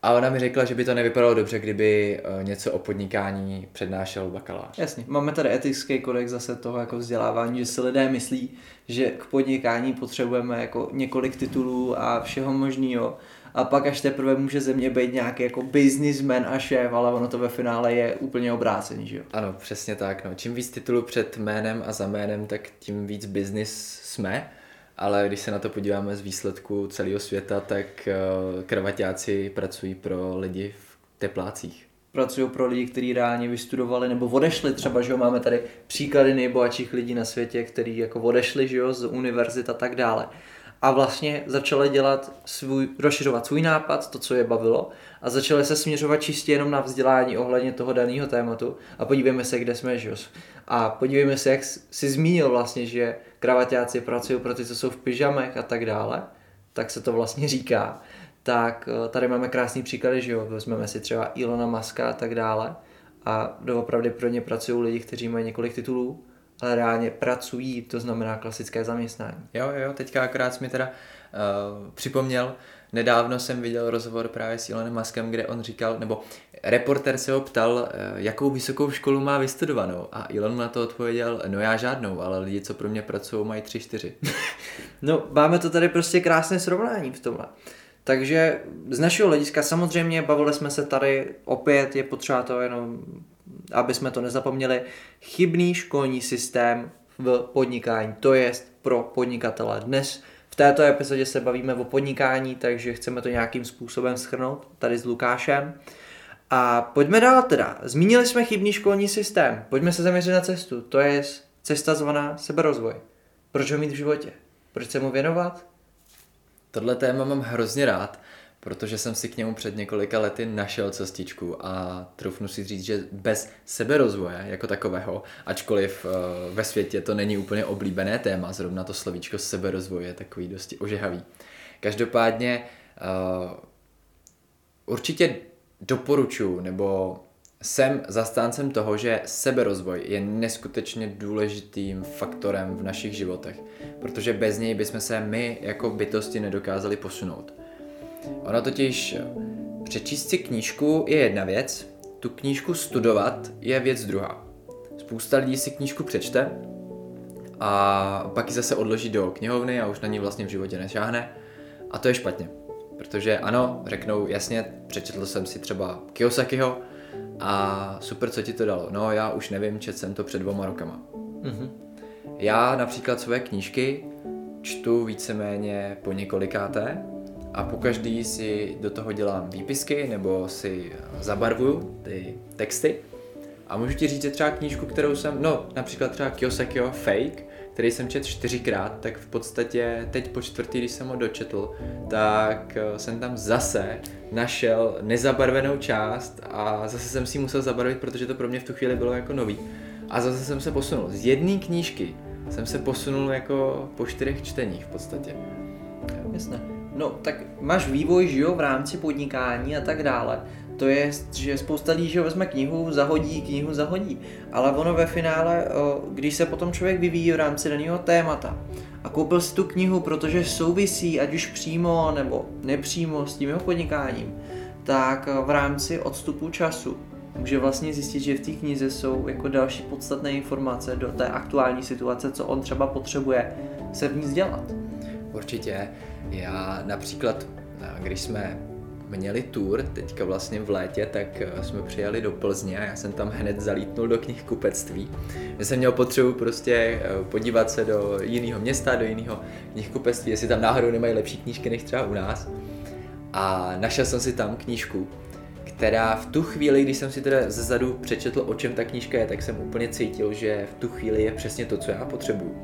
B: A ona mi řekla, že by to nevypadalo dobře, kdyby eh, něco o podnikání přednášel bakalář.
A: Jasně, máme tady etický kodex zase toho jako vzdělávání, že si lidé myslí, že k podnikání potřebujeme jako několik titulů a všeho možného. A pak až teprve může země být nějaký jako businessman a šéf, ale ono to ve finále je úplně obrácený, že jo?
B: Ano, přesně tak. No. Čím víc titulů před jménem a za jménem, tak tím víc business jsme ale když se na to podíváme z výsledku celého světa, tak eh, kravaťáci pracují pro lidi v teplácích.
A: Pracují pro lidi, kteří reálně vystudovali nebo odešli třeba, že jo, máme tady příklady nejbohatších lidí na světě, kteří jako odešli, že jo, z univerzit a tak dále. A vlastně začali dělat svůj, rozšiřovat svůj nápad, to, co je bavilo, a začali se směřovat čistě jenom na vzdělání ohledně toho daného tématu. A podívejme se, kde jsme, že jo. A podívejme se, jak jsi zmínil vlastně, že kravaťáci pracují pro ty, co jsou v pyžamech a tak dále, tak se to vlastně říká. Tak eh, tady máme krásný příklady, že jo, vezmeme si třeba Ilona Maska a tak dále a doopravdy pro ně pracují lidi, kteří mají několik titulů, ale reálně pracují, to znamená klasické zaměstnání.
B: Jo, jo, teďka akorát mi teda uh, připomněl, nedávno jsem viděl rozhovor právě s Elonem Muskem, kde on říkal, nebo reporter se ho ptal, eh, jakou vysokou školu má vystudovanou a Elon na to odpověděl, no já žádnou, ale lidi, co pro mě pracují, mají tři, čtyři. (laughs)
A: no, máme to tady prostě krásné srovnání v tomhle. Takže z našeho hlediska samozřejmě bavili jsme se tady, opět je potřeba to jenom, aby jsme to nezapomněli, chybný školní systém v podnikání, to je pro podnikatele. Dnes v této epizodě se bavíme o podnikání, takže chceme to nějakým způsobem schrnout tady s Lukášem. A pojďme dál teda. Zmínili jsme chybný školní systém. Pojďme se zaměřit na cestu. To je cesta zvaná seberozvoj. Proč ho mít v životě? Proč se mu věnovat?
B: Tohle téma mám hrozně rád, protože jsem si k němu před několika lety našel cestičku a trufnu si říct, že bez seberozvoje jako takového, ačkoliv uh, ve světě to není úplně oblíbené téma, zrovna to slovíčko seberozvoje je takový dosti ožehavý. Každopádně uh, určitě doporučuji, nebo jsem zastáncem toho, že seberozvoj je neskutečně důležitým faktorem v našich životech, protože bez něj bychom se my jako bytosti nedokázali posunout. Ono totiž přečíst si knížku je jedna věc, tu knížku studovat je věc druhá. Spousta lidí si knížku přečte a pak ji zase odloží do knihovny a už na ní vlastně v životě nešáhne a to je špatně. Protože ano, řeknou jasně, přečetl jsem si třeba Kiyosakiho a super, co ti to dalo. No já už nevím, čet jsem to před dvoma rokama. Mm-hmm. Já například své knížky čtu víceméně po několikáté a po každý si do toho dělám výpisky nebo si zabarvuju ty texty. A můžu ti říct, že třeba knížku, kterou jsem, no například třeba Kiyosakiho Fake, který jsem četl čtyřikrát, tak v podstatě teď po čtvrtý, když jsem ho dočetl, tak eh, jsem tam zase našel nezabarvenou část a zase jsem si musel zabarvit, protože to pro mě v tu chvíli bylo jako nový. A zase jsem se posunul. Z jedné knížky jsem se posunul jako po čtyřech čteních v podstatě.
A: Jasné. No, tak máš vývoj, že jo, v rámci podnikání a tak dále. To je, že spousta lidí, že vezme knihu, zahodí, knihu zahodí. Ale ono ve finále, když se potom člověk vyvíjí v rámci daného témata a koupil si tu knihu, protože souvisí, ať už přímo nebo nepřímo s tím jeho podnikáním, tak v rámci odstupu času může vlastně zjistit, že v té knize jsou jako další podstatné informace do té aktuální situace, co on třeba potřebuje se v ní vzdělat.
B: Určitě. Já například, když jsme měli tour teďka vlastně v létě, tak eh, jsme přijeli do Plzně a já jsem tam hned zalítnul do knihkupectví. Já jsem měl potřebu prostě eh, podívat se do jiného města, do jiného knihkupectví, jestli tam náhodou nemají lepší knížky než třeba u nás. a našel jsem si tam knížku, která v tu chvíli, když jsem si teda zezadu přečetl, o čem ta knížka je, tak jsem úplně cítil, že v tu chvíli je přesně to, co já potřebuju.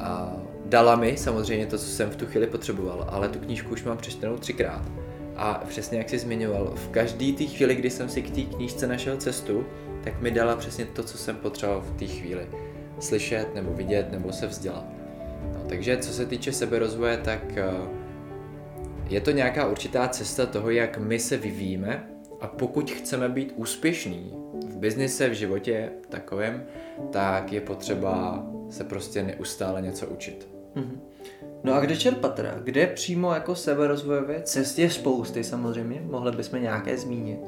B: A dala mi samozřejmě to, co jsem v tu chvíli potřeboval, ale tu knížku už mám přečtenou třikrát. A přesně jak jsi zmiňoval, v každý té chvíli, kdy jsem si k té knížce našel cestu, tak mi dala přesně to, co jsem potřeboval v té chvíli. Slyšet, nebo vidět, nebo se vzdělat. No, takže co se týče seberozvoje, tak eh, je to nějaká určitá cesta toho, jak my se vyvíjíme a pokud chceme být úspěšní v biznise, v životě takovém, tak je potřeba se prostě neustále něco učit. Mm-hmm.
A: No a kde čerpat teda? Kde přímo jako seberozvojové cesty je spousty samozřejmě, mohli bychom nějaké zmínit.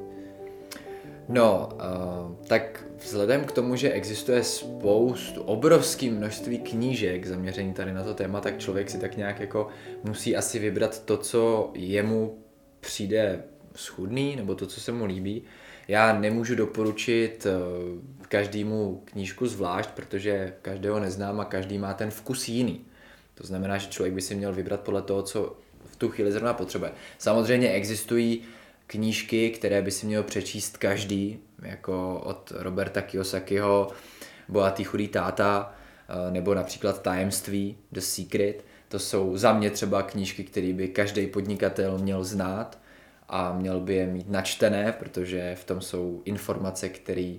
B: No, uh, tak vzhledem k tomu, že existuje spoustu, obrovský množství knížek zaměření tady na to téma, tak člověk si tak nějak jako musí asi vybrat to, co jemu přijde schudný, nebo to, co se mu líbí. Já nemůžu doporučit uh, každému knížku zvlášť, protože každého neznám a každý má ten vkus jiný. To znamená, že člověk by si měl vybrat podle toho, co v tu chvíli zrovna potřebuje. Samozřejmě existují knížky, které by si měl přečíst každý, jako od Roberta Kiyosakiho, Bohatý chudý táta, eh, nebo například Tajemství, The Secret. To jsou za mě třeba knížky, které by každý podnikatel měl znát a měl by je mít načtené, protože v tom jsou informace, které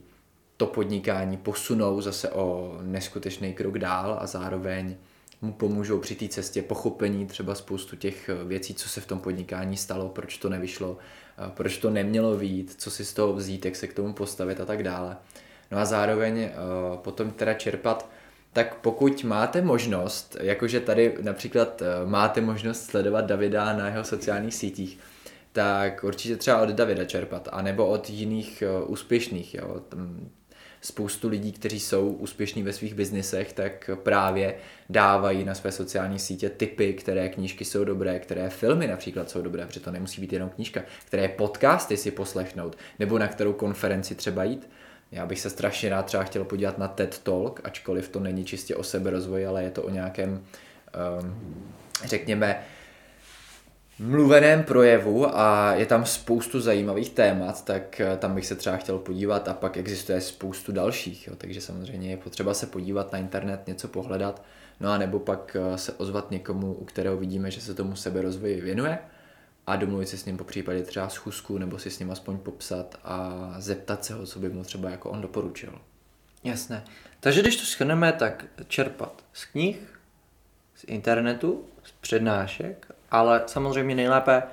B: to podnikání posunou zase o neskutečný krok dál a zároveň mu pomůžou při té cestě pochopení třeba spoustu těch věcí, co se v tom podnikání stalo, proč to nevyšlo, proč to nemělo vít, co si z toho vzít, jak se k tomu postavit a tak dále. No a zároveň eh, potom teda čerpat tak pokud máte možnost, jakože tady například eh, máte možnost sledovat Davida na jeho sociálních sítích, tak určitě třeba od Davida čerpat, anebo od jiných eh, úspěšných. Jo. Spoustu lidí, kteří jsou úspěšní ve svých biznisech, tak právě dávají na své sociální sítě typy, které knížky jsou dobré, které filmy například jsou dobré, protože to nemusí být jenom knížka, které podcasty si poslechnout, nebo na kterou konferenci třeba jít. Já bych se strašně rád třeba chtěl podívat na TED Talk, ačkoliv to není čistě o seberozvoji, ale je to o nějakém, um, řekněme, mluveném projevu a je tam spoustu zajímavých témat, tak eh, tam bych se třeba chtěl podívat a pak existuje spoustu dalších, jo, takže samozřejmě je potřeba se podívat na internet, něco pohledat, no a nebo pak eh, se ozvat někomu, u kterého vidíme, že se tomu seberozvoji věnuje a domluvit se s ním po případě třeba schůzku nebo si s ním aspoň popsat a zeptat se ho, co by mu třeba jako on doporučil.
A: Jasné. Takže když to schrneme, tak čerpat z knih, z internetu, z přednášek ale samozřejmě nejlépe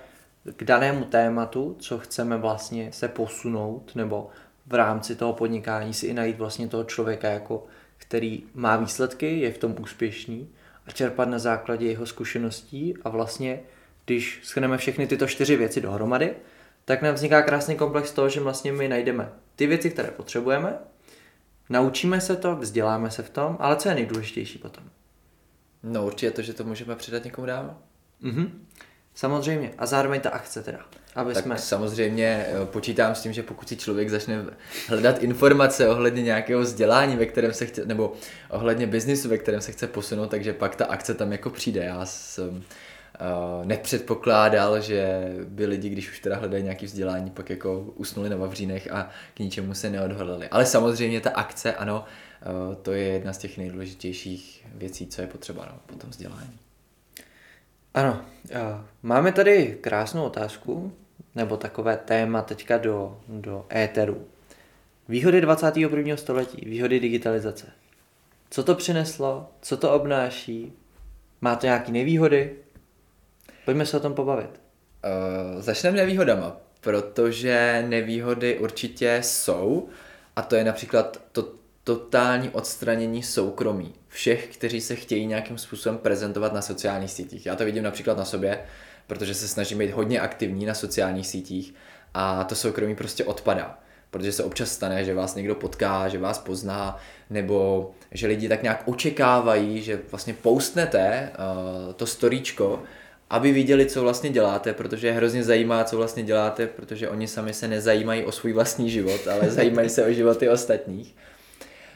A: k danému tématu, co chceme vlastně se posunout, nebo v rámci toho podnikání si i najít vlastně toho člověka, jako, který má výsledky, je v tom úspěšný a čerpat na základě jeho zkušeností a vlastně, když schrneme všechny tyto čtyři věci dohromady, tak nám vzniká krásný komplex toho, že vlastně my najdeme ty věci, které potřebujeme, naučíme se to, vzděláme se v tom, ale co je nejdůležitější potom?
B: No určitě to, že to můžeme předat někomu dál.
A: Mm-hmm. Samozřejmě. A zároveň ta akce teda.
B: Aby tak jsme... samozřejmě eh, počítám s tím, že pokud si člověk začne hledat informace ohledně nějakého vzdělání, ve kterém se chce, nebo ohledně biznisu, ve kterém se chce posunout, takže pak ta akce tam jako přijde. Já jsem uh, nepředpokládal, že by lidi, když už teda hledají nějaké vzdělání, pak jako usnuli na Vavřínech a k ničemu se neodhodlali. Ale samozřejmě ta akce, ano, uh, to je jedna z těch nejdůležitějších věcí, co je potřeba no, po tom vzdělání.
A: Ano, máme tady krásnou otázku, nebo takové téma teďka do, do éteru. Výhody 21. století, výhody digitalizace. Co to přineslo, co to obnáší, má to nějaké nevýhody? Pojďme se o tom pobavit.
B: Uh, začneme nevýhodama, protože nevýhody určitě jsou a to je například to totální odstranění soukromí všech, kteří se chtějí nějakým způsobem prezentovat na sociálních sítích. Já to vidím například na sobě, protože se snažím být hodně aktivní na sociálních sítích a to soukromí prostě odpadá. Protože se občas stane, že vás někdo potká, že vás pozná, nebo že lidi tak nějak očekávají, že vlastně postnete uh, to storíčko, aby viděli, co vlastně děláte, protože je hrozně zajímá, co vlastně děláte, protože oni sami se nezajímají o svůj vlastní život, ale zajímají se o životy ostatních.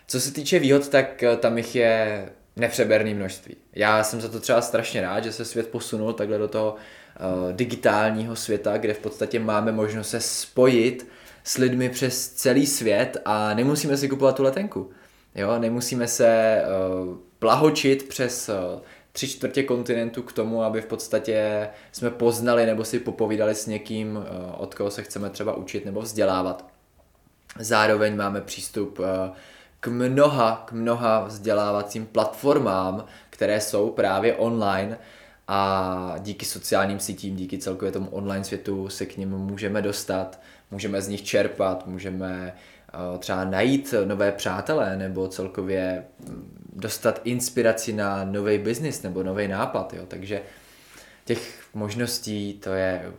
B: Co se týče výhod, tak eh, tam jich je nepřeberný množství. Já jsem za to třeba strašně rád, že se svět posunul takhle do toho digitálního světa, kde v podstatě máme možnost se spojit s lidmi přes celý svět a nemusíme si kupovat tu letenku. Jo, nemusíme se uh, plahočit přes uh, tři čtvrtě kontinentu k tomu, aby v podstatě jsme poznali nebo si popovídali s někým, uh, od koho se chceme třeba učit nebo vzdělávat. Zároveň máme přístup uh, k mnoha, k mnoha vzdělávacím platformám, které jsou právě online a díky sociálním sítím, díky celkově tomu online světu se k ním můžeme dostat, můžeme z nich čerpat, můžeme uh, třeba najít nové přátelé nebo celkově mm, dostat inspiraci na nový biznis nebo nový nápad, jo. takže těch možností to je,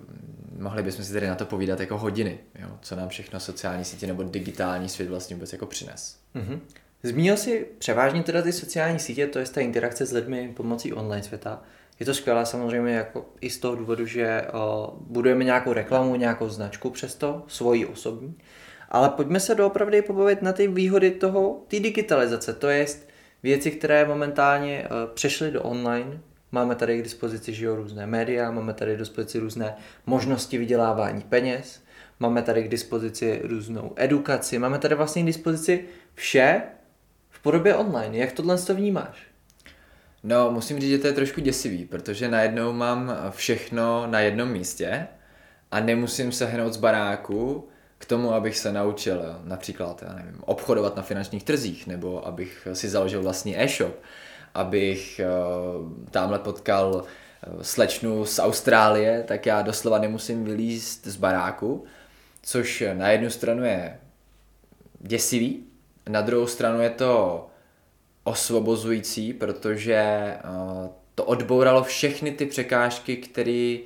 B: mohli bychom si tady na to povídat jako hodiny, jo? co nám všechno sociální sítě nebo digitální svět vlastně vůbec jako přines.
A: Mm-hmm. Zmínil si převážně teda ty sociální sítě, to je ta interakce s lidmi pomocí online světa. Je to skvělé samozřejmě jako i z toho důvodu, že o, budujeme nějakou reklamu, nějakou značku přesto, svoji osobní. Ale pojďme se doopravdy pobavit na ty výhody toho, té digitalizace, to je věci, které momentálně o, přešly do online, Máme tady k dispozici že jo, různé média, máme tady k dispozici různé možnosti vydělávání peněz, máme tady k dispozici různou edukaci, máme tady vlastně k dispozici vše v podobě online. Jak tohle to vnímáš?
B: No, musím říct, že to je trošku děsivý, protože najednou mám všechno na jednom místě a nemusím se hnout z baráku k tomu, abych se naučil například, já nevím, obchodovat na finančních trzích, nebo abych si založil vlastní e-shop, abych uh, tamhle potkal uh, slečnu z Austrálie, tak já doslova nemusím vylízt z baráku, což na jednu stranu je děsivý, na druhou stranu je to osvobozující, protože uh, to odbouralo všechny ty překážky, které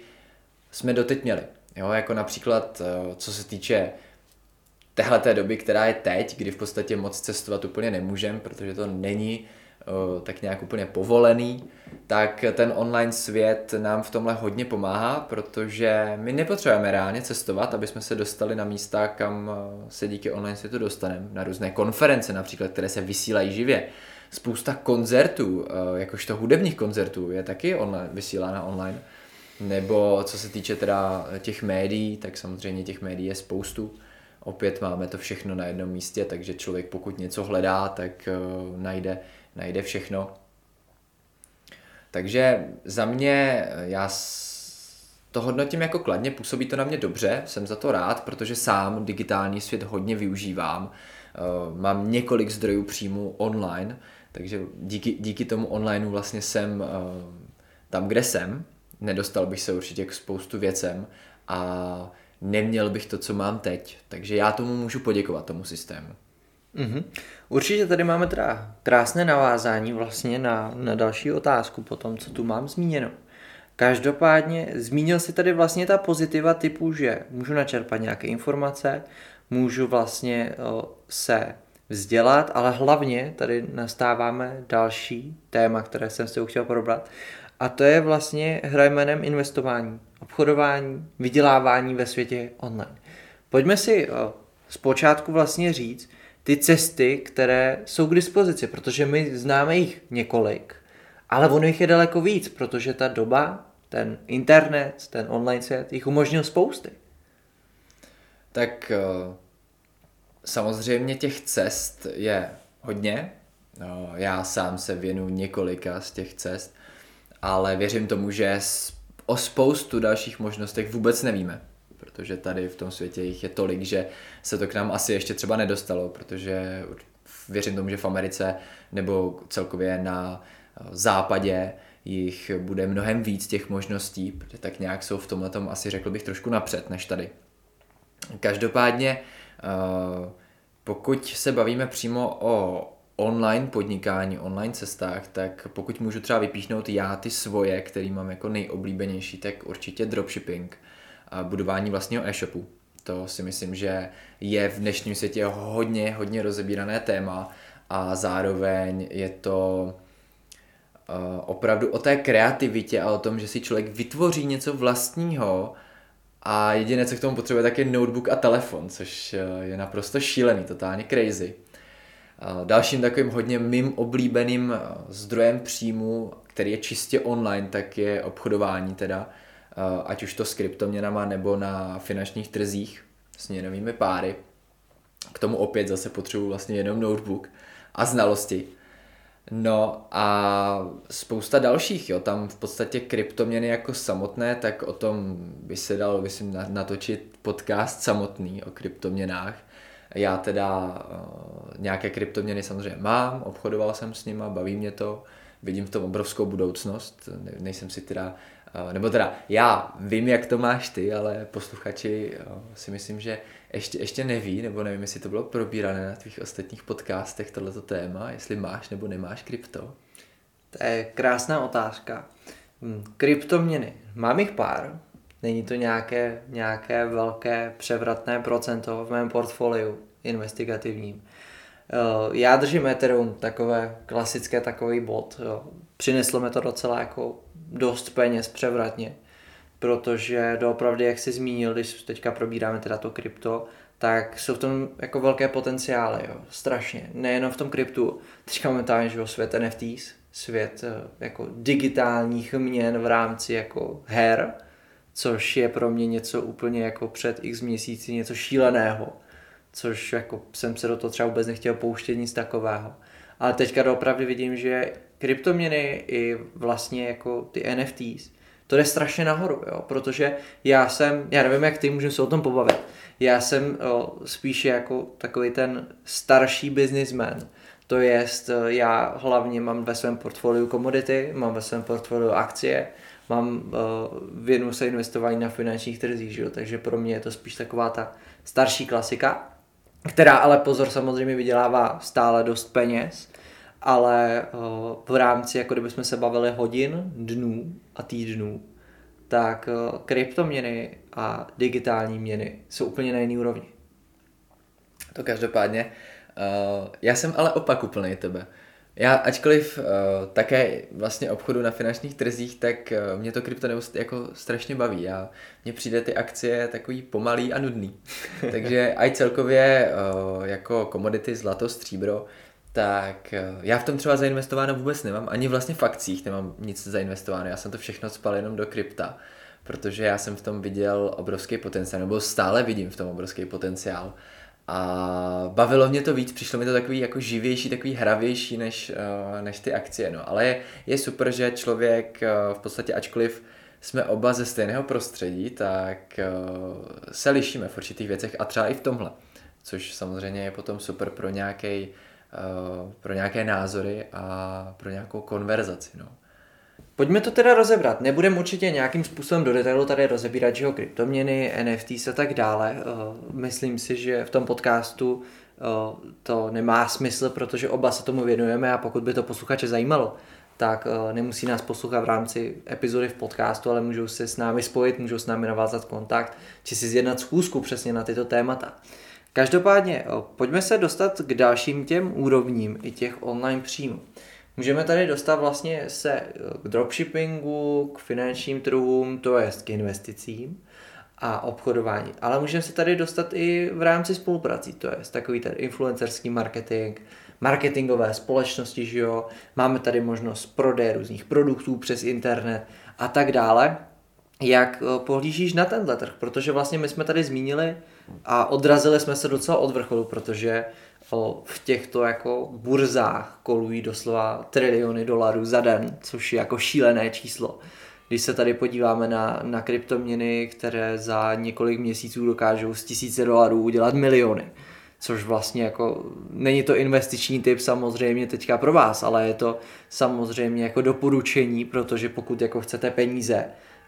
B: jsme doteď měli. Jo, jako například, uh, co se týče téhleté doby, která je teď, kdy v podstatě moc cestovat úplně nemůžeme, protože to není tak nějak úplně povolený, tak ten online svět nám v tomhle hodně pomáhá, protože my nepotřebujeme reálně cestovat, aby jsme se dostali na místa, kam se díky online světu dostaneme, na různé konference například, které se vysílají živě. Spousta koncertů, jakožto hudebních koncertů, je taky online, vysílána online. Nebo co se týče teda těch médií, tak samozřejmě těch médií je spoustu. Opět máme to všechno na jednom místě, takže člověk pokud něco hledá, tak najde najde všechno. Takže za mě, já to hodnotím jako kladně, působí to na mě dobře, jsem za to rád, protože sám digitální svět hodně využívám. Eh, mám několik zdrojů příjmu online, takže díky, díky tomu onlineu vlastně jsem eh, tam, kde jsem. Nedostal bych se určitě k spoustu věcem a neměl bych to, co mám teď. Takže já tomu můžu poděkovat, tomu systému.
A: Mm-hmm. Určitě tady máme teda krásné navázání vlastně na, na další otázku po tom, co tu mám zmíněno. Každopádně zmínil si tady vlastně ta pozitiva typu, že můžu načerpat nějaké informace, můžu vlastně se vzdělat, ale hlavně tady nastáváme další téma, které jsem si chtěl probrat, a to je vlastně hra jménem investování, obchodování, vydělávání ve světě online. Pojďme si zpočátku vlastně říct, ty cesty, které jsou k dispozici, protože my známe jich několik, ale ono jich je daleko víc, protože ta doba, ten internet, ten online svět jich umožnil spousty.
B: Tak eh, samozřejmě těch cest je hodně. No, já sám se věnu několika z těch cest, ale věřím tomu, že o spoustu dalších možnostech vůbec nevíme protože tady v tom světě jich je tolik, že se to k nám asi ještě třeba nedostalo, protože věřím tomu, že v Americe nebo celkově na eh, západě jich bude mnohem víc těch možností, protože tak nějak jsou v tomhle tom asi řekl bych trošku napřed než tady. Každopádně, eh, pokud se bavíme přímo o online podnikání, online cestách, tak pokud můžu třeba vypíchnout já ty svoje, který mám jako nejoblíbenější, tak určitě dropshipping budování vlastního e-shopu. To si myslím, že je v dnešním světě hodně, hodně rozebírané téma a zároveň je to uh, opravdu o té kreativitě a o tom, že si člověk vytvoří něco vlastního a jediné, co k tomu potřebuje, tak je notebook a telefon, což uh, je naprosto šílený, totálně crazy. Dalším takovým hodně mým oblíbeným zdrojem příjmu, který je čistě online, tak je obchodování teda ať už to s kryptoměnama nebo na finančních trzích s měnovými páry. K tomu opět zase potřebuji vlastně jenom notebook a znalosti. No a spousta dalších, jo, tam v podstatě kryptoměny jako samotné, tak o tom by se dal, myslím, natočit podcast samotný o kryptoměnách. Já teda uh, nějaké kryptoměny samozřejmě mám, obchodoval jsem s nima, baví mě to, vidím v tom obrovskou budoucnost, ne, nejsem si teda, nebo teda já vím, jak to máš ty, ale posluchači uh, si myslím, že ještě, ještě neví, nebo nevím, jestli to bylo probírané na tvých ostatních podcastech, tohleto téma, jestli máš nebo nemáš krypto.
A: To je krásná otázka. Hm, kryptoměny. Mám jich pár. Není to nějaké, nějaké velké převratné procento v mém portfoliu investigativním. Eh, já držím Ethereum, takové klasické takový bod. Přineslo mi to docela jako dost peněz převratně protože doopravdy, jak jsi zmínil, když teďka probíráme teda to krypto, tak jsou v tom jako velké potenciály, jo, strašně. Nejenom v tom kryptu, teďka momentálně, že jo, svět NFTs, svět eh, jako digitálních měn v rámci jako her, což je pro mě něco úplně jako před x měsíci něco šíleného, což jako jsem se do toho třeba vůbec nechtěl pouštět nic takového. Ale teďka opravdu vidím, že kryptoměny i vlastně jako ty NFTs to jde strašně nahoru, jo, protože já jsem, já nevím jak ty, můžeme se o tom pobavit, já jsem o, spíše jako takový ten starší businessman, to jest, já hlavně mám ve svém portfoliu komodity, mám ve svém portfoliu akcie, mám věnu se investování na finančních trzích, že jo? takže pro mě je to spíš taková ta starší klasika, která ale pozor samozřejmě vydělává stále dost peněz, ale v rámci, jako kdybychom se bavili hodin, dnů a týdnů, tak kryptoměny a digitální měny jsou úplně na jiný úrovni.
B: To každopádně. Já jsem ale opak úplný tebe. Já, ačkoliv uh, také vlastně obchodu na finančních trzích, tak uh, mě to krypto jako strašně baví. Já, mně přijde ty akcie takový pomalý a nudný. (laughs) Takže aj celkově uh, jako komodity zlato, stříbro, tak eh, já v tom třeba zainvestováno vůbec nemám, ani vlastně v akcích nemám nic zainvestováno, já jsem to všechno spal jenom do krypta, protože já jsem v tom viděl obrovský potenciál, nebo stále vidím v tom obrovský potenciál. A bavilo mě to víc, přišlo mi to takový jako živější, takový hravější než, eh, než ty akcie. No. Ale je, je super, že člověk eh, v podstatě, ačkoliv jsme oba ze stejného prostředí, tak se lišíme v určitých věcech a třeba i v tomhle. Což samozřejmě je potom super pro nějaký Eh, pro nějaké názory a pro nějakou konverzaci. No.
A: Pojďme to teda rozebrat. Nebudeme určitě nějakým způsobem do detailu tady rozebírat, že kryptoměny, NFTs a tak dále. Eh, myslím si, že v tom podcastu eh, to nemá smysl, protože oba se tomu věnujeme a pokud by to posluchače zajímalo, tak nemusí nás poslouchat v rámci epizody v podcastu, ale můžou se s námi spojit, můžou s námi navázat kontakt, či si zjednat schůzku přesně na tyto témata. Každopádně, pojďme se dostat k dalším těm úrovním i těch online příjmů. Můžeme tady dostat vlastně se k dropshippingu, k finančním trhům, to je k investicím a obchodování. Ale můžeme se tady dostat i v rámci spoluprací, to je takový ten influencerský marketing, marketingové společnosti, že jo? máme tady možnost prodeje různých produktů přes internet a tak dále. Jak pohlížíš na tenhle trh? Protože vlastně my jsme tady zmínili a odrazili jsme se docela od vrcholu, protože o, v těchto jako burzách kolují doslova triliony dolarů za den, což je jako šílené číslo. Když se tady podíváme na, na kryptoměny, které za několik měsíců dokážou z tisíce dolarů udělat miliony, což vlastně jako není to investiční typ samozřejmě teďka pro vás, ale je to samozřejmě jako doporučení, protože pokud jako chcete peníze,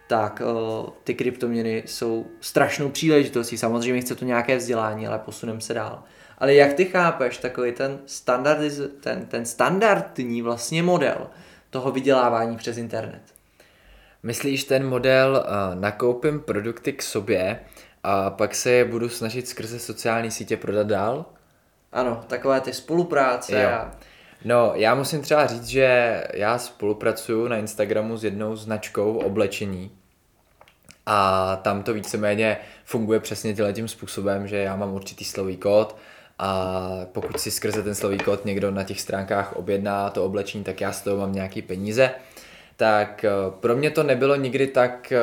A: tak uh, ty kryptoměny jsou strašnou příležitostí. Samozřejmě chce to nějaké vzdělání, ale posuneme se dál. Ale jak ty chápeš takový ten, standardiz, ten, ten standardní vlastně model toho vydělávání přes internet?
B: Myslíš ten model, uh, nakoupím produkty k sobě a pak se je budu snažit skrze sociální sítě prodat dál?
A: Ano, takové ty spolupráce. Jo. A...
B: No, já musím třeba říct, že já spolupracuju na Instagramu s jednou značkou oblečení a tam to víceméně funguje přesně tím způsobem, že já mám určitý slový kód a pokud si skrze ten slový kód někdo na těch stránkách objedná to oblečení, tak já z toho mám nějaký peníze. tak pro mě to nebylo nikdy tak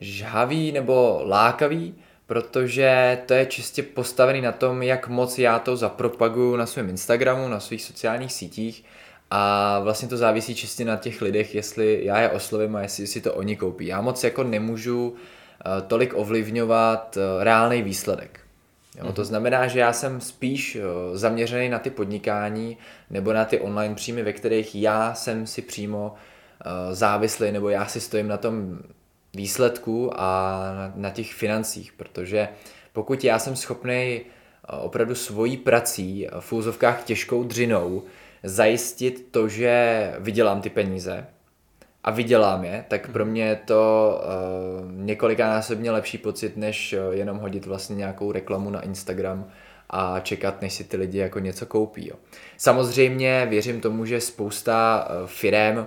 B: žhavý nebo lákavý, protože to je čistě postavený na tom, jak moc já to zapropaguju na svém Instagramu, na svých sociálních sítích a vlastně to závisí čistě na těch lidech, jestli já je oslovím a jestli si to oni koupí. Já moc jako nemůžu eh, tolik ovlivňovat eh, reálný výsledek. Jo. To znamená, že já jsem spíš eh, zaměřený na ty podnikání nebo na ty online příjmy, ve kterých já jsem si přímo závislý nebo já si stojím na tom výsledku a na, na těch financích, protože pokud já jsem schopný opravdu svojí prací, v úzovkách těžkou dřinou, zajistit to, že vydělám ty peníze a vydělám je, tak pro mě je to uh, několikanásobně lepší pocit, než uh, jenom hodit vlastně nějakou reklamu na Instagram a čekat, než si ty lidi jako něco koupí. Jo. Samozřejmě věřím tomu, že spousta uh, firem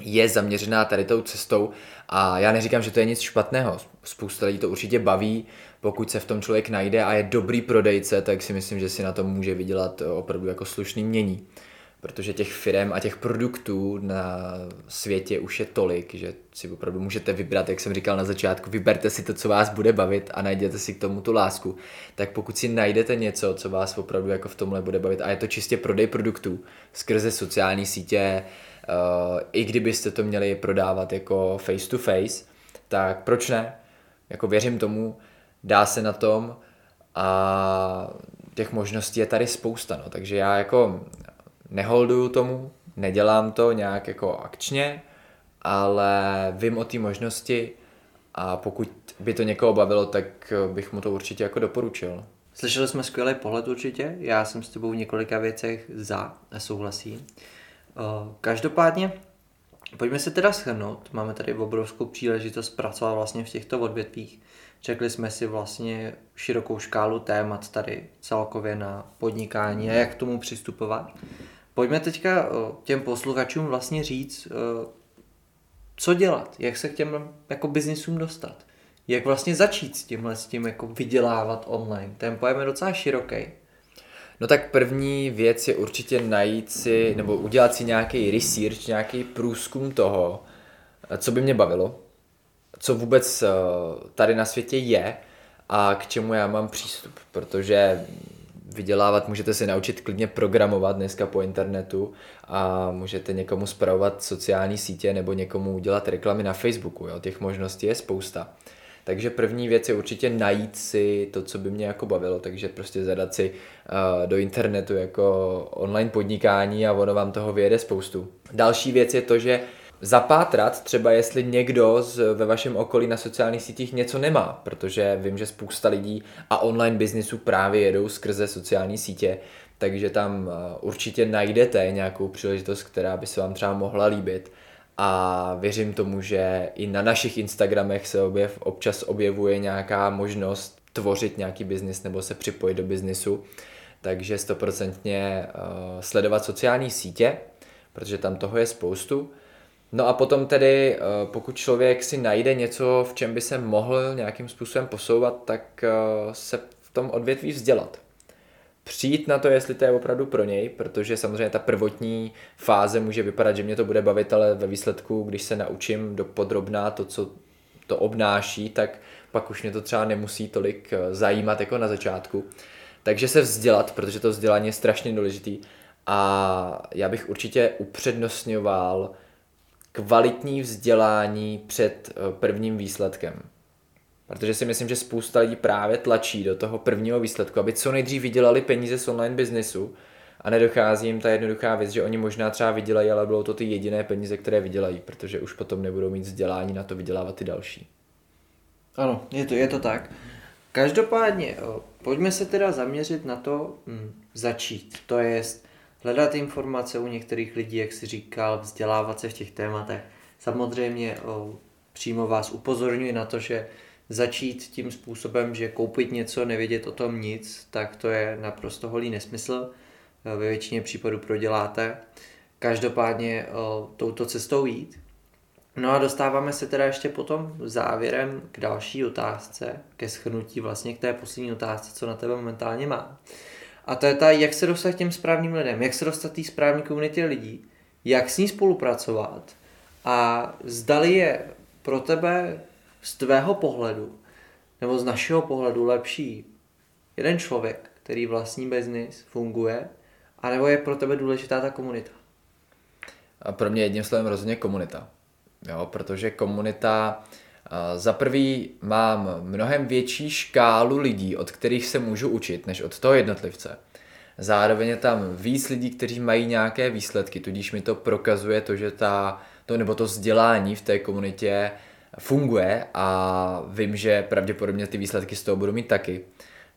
B: je zaměřená tady tou cestou a já neříkám, že to je nic špatného. Spousta lidí to určitě baví, pokud se v tom člověk najde a je dobrý prodejce, tak si myslím, že si na tom může vydělat opravdu jako slušný mění. Protože těch firm a těch produktů na světě už je tolik, že si opravdu můžete vybrat, jak jsem říkal na začátku, vyberte si to, co vás bude bavit a najděte si k tomu tu lásku. Tak pokud si najdete něco, co vás opravdu jako v tomhle bude bavit a je to čistě prodej produktů skrze sociální sítě, uh, i kdybyste to měli prodávat jako face to face, tak proč ne? Jako věřím tomu, dá se na tom a těch možností je tady spousta, no. takže já jako neholduju tomu, nedělám to nějak jako akčně, ale vím o té možnosti a pokud by to někoho bavilo, tak bych mu to určitě jako doporučil.
A: Slyšeli jsme skvělý pohled určitě, já jsem s tebou v několika věcech za a souhlasím. Každopádně, pojďme se teda shrnout, máme tady obrovskou příležitost pracovat vlastně v těchto odvětvích. Řekli jsme si vlastně širokou škálu témat tady celkově na podnikání a jak k tomu přistupovat. Pojďme teďka těm posluchačům vlastně říct, co dělat, jak se k těm jako biznisům dostat. Jak vlastně začít s tímhle, s tím jako vydělávat online. Ten pojem je docela široký.
B: No tak první věc je určitě najít si, nebo udělat si nějaký research, nějaký průzkum toho, co by mě bavilo, co vůbec eh, tady na světě je a k čemu já mám přístup, protože vydělávat můžete se naučit klidně programovat dneska po internetu a můžete někomu spravovat sociální sítě nebo někomu udělat reklamy na Facebooku, jo? těch možností je spousta. Takže první věc je určitě najít si to, co by mě jako bavilo, takže prostě zadat si uh, do internetu jako online podnikání a ono vám toho vyjede spoustu. Další věc je to, že zapátrat třeba jestli někdo z, ve vašem okolí na sociálních sítích něco nemá, protože vím, že spousta lidí a online biznisu právě jedou skrze sociální sítě, takže tam eh, určitě najdete nějakou příležitost, která by se vám třeba mohla líbit a věřím tomu, že i na našich Instagramech se objev, občas objevuje nějaká možnost tvořit nějaký biznis nebo se připojit do biznisu, takže stoprocentně uh, sledovat sociální sítě, protože tam toho je spoustu. No a potom tedy, uh, pokud člověk si najde něco, v čem by se mohl nějakým způsobem posouvat, tak uh, se v tom odvětví vzdělat přijít na to, jestli to je opravdu pro něj, protože samozřejmě ta prvotní fáze může vypadat, že mě to bude bavit, ale ve výsledku, když se naučím do podrobná to, co to obnáší, tak pak už mě to třeba nemusí tolik eh, zajímat jako na začátku. Takže se vzdělat, protože to vzdělání je strašně důležitý a já bych určitě upřednostňoval kvalitní vzdělání před eh, prvním výsledkem. Protože si myslím, že spousta lidí právě tlačí do toho prvního výsledku, aby co nejdřív vydělali peníze z online biznesu a nedochází jim ta jednoduchá věc, že oni možná třeba vydělají, ale budou to ty jediné peníze, které vydělají, protože už potom nebudou mít vzdělání na to vydělávat ty další.
A: Ano, je to, je to tak. Každopádně, pojďme se teda zaměřit na to hm, začít. To je hledat informace u některých lidí, jak si říkal, vzdělávat se v těch tématech. Samozřejmě o, přímo vás upozorňuji na to, že začít tím způsobem, že koupit něco, nevědět o tom nic, tak to je naprosto holý nesmysl. Ve většině případů proděláte. Každopádně o, touto cestou jít. No a dostáváme se teda ještě potom závěrem k další otázce, ke schrnutí vlastně k té poslední otázce, co na tebe momentálně má. A to je ta, jak se dostat k těm správným lidem, jak se dostat té správné komunitě lidí, jak s ní spolupracovat a zdali je pro tebe z tvého pohledu nebo z našeho pohledu lepší jeden člověk, který vlastní biznis, funguje, anebo je pro tebe důležitá ta komunita?
B: A pro mě jedním slovem rozhodně komunita. Jo, protože komunita, za prvý mám mnohem větší škálu lidí, od kterých se můžu učit, než od toho jednotlivce. Zároveň je tam víc lidí, kteří mají nějaké výsledky, tudíž mi to prokazuje to, že ta, to nebo to vzdělání v té komunitě funguje a vím, že pravděpodobně ty výsledky z toho budu mít taky.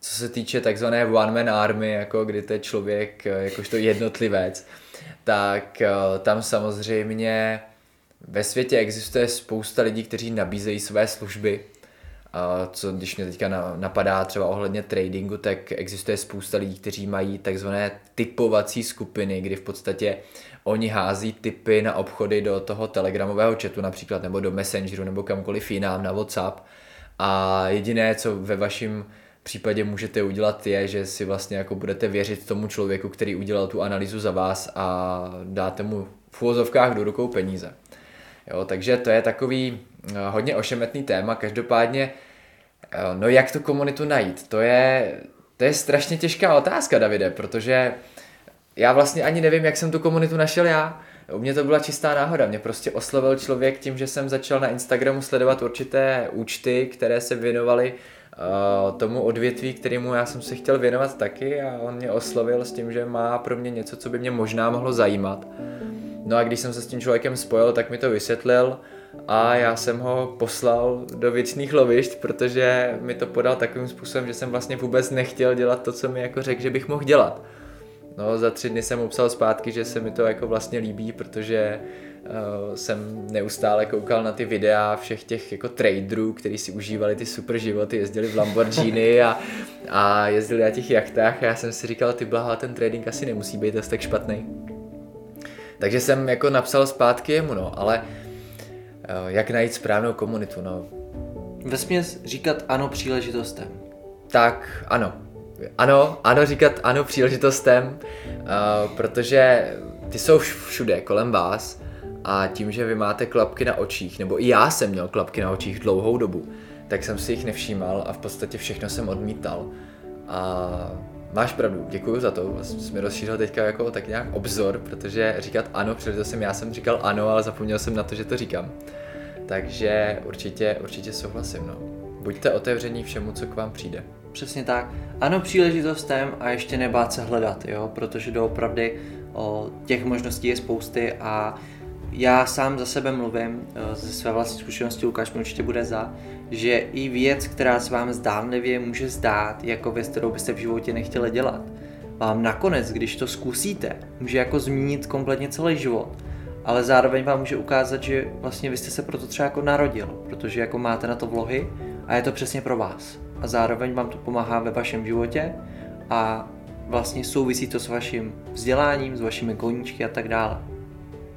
B: Co se týče takzvané one man army, jako kdy to je člověk jakožto jednotlivec, tak eh, tam samozřejmě ve světě existuje spousta lidí, kteří nabízejí své služby, a co když mě teďka napadá třeba ohledně tradingu, tak existuje spousta lidí, kteří mají takzvané typovací skupiny, kdy v podstatě oni hází typy na obchody do toho telegramového chatu například, nebo do Messengeru, nebo kamkoliv jinam na WhatsApp. A jediné, co ve vašem případě můžete udělat je, že si vlastně jako budete věřit tomu člověku, který udělal tu analýzu za vás a dáte mu v úvozovkách do rukou peníze. Jo, takže to je takový eh, hodně ošemetný téma, každopádně eh, no jak tu komunitu najít, to je, to je strašně těžká otázka, Davide, protože já vlastně ani nevím, jak jsem tu komunitu našel já. U mě to byla čistá náhoda. Mě prostě oslovil člověk tím, že jsem začal na Instagramu sledovat určité účty, které se věnovaly uh, tomu odvětví, kterému já jsem se chtěl věnovat taky a on mě oslovil s tím, že má pro mě něco, co by mě možná mohlo zajímat. No a když jsem se s tím člověkem spojil, tak mi to vysvětlil a já jsem ho poslal do věčných lovišť, protože mi to podal takovým způsobem, že jsem vlastně vůbec nechtěl dělat to, co mi jako řekl, že bych mohl dělat. No, za tři dny jsem mu psal zpátky, že se mi to jako vlastně líbí, protože uh, jsem neustále koukal na ty videa všech těch jako traderů, kteří si užívali ty super životy, jezdili v Lamborghini (laughs) a, a jezdili na těch jachtách a já jsem si říkal, ty blaha, ten trading asi nemusí být dost tak špatný. Takže jsem jako napsal zpátky jemu, no, ale uh, jak najít správnou komunitu, no.
A: Vesměs říkat ano příležitostem.
B: Tak, ano, ano, ano říkat ano příležitostem, uh, protože ty jsou všude kolem vás a tím, že vy máte klapky na očích, nebo i já jsem měl klapky na očích dlouhou dobu, tak jsem si jich nevšímal a v podstatě všechno jsem odmítal. A máš pravdu, děkuji za to, vlastně jsi mi rozšířil teďka jako tak nějak obzor, protože říkat ano, jsem já jsem říkal ano, ale zapomněl jsem na to, že to říkám. Takže určitě, určitě souhlasím, no. Buďte otevření všemu, co k vám přijde.
A: Přesně tak. Ano, příležitostem a ještě nebát se hledat, jo, protože doopravdy o, těch možností je spousty a já sám za sebe mluvím, ze své vlastní zkušenosti, Lukáš mi určitě bude za, že i věc, která se vám zdánlivě může zdát jako věc, kterou byste v životě nechtěli dělat, vám nakonec, když to zkusíte, může jako změnit kompletně celý život. Ale zároveň vám může ukázat, že vlastně vy jste se proto třeba jako narodil, protože jako máte na to vlohy a je to přesně pro vás a zároveň vám to pomáhá ve vašem životě a vlastně souvisí to s vaším vzděláním, s vašimi koníčky a tak dále.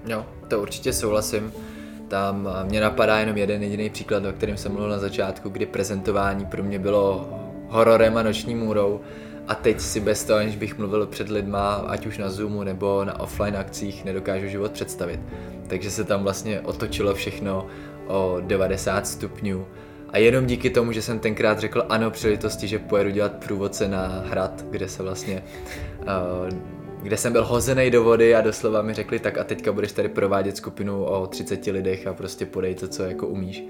B: Jo, to určitě souhlasím. Tam mě napadá jenom jeden jediný příklad, o kterém jsem mluvil na začátku, kdy prezentování pro mě bylo hororem a noční můrou a teď si bez toho, aniž bych mluvil před lidma, ať už na Zoomu nebo na offline akcích, nedokážu život představit. Takže se tam vlastně otočilo všechno o 90 stupňů a jenom díky tomu, že jsem tenkrát řekl ano příležitosti, že pojedu dělat průvodce na hrad, kde se vlastně uh, kde jsem byl hozený do vody a doslova mi řekli, tak a teďka budeš tady provádět skupinu o 30 lidech a prostě podej to, co jako umíš.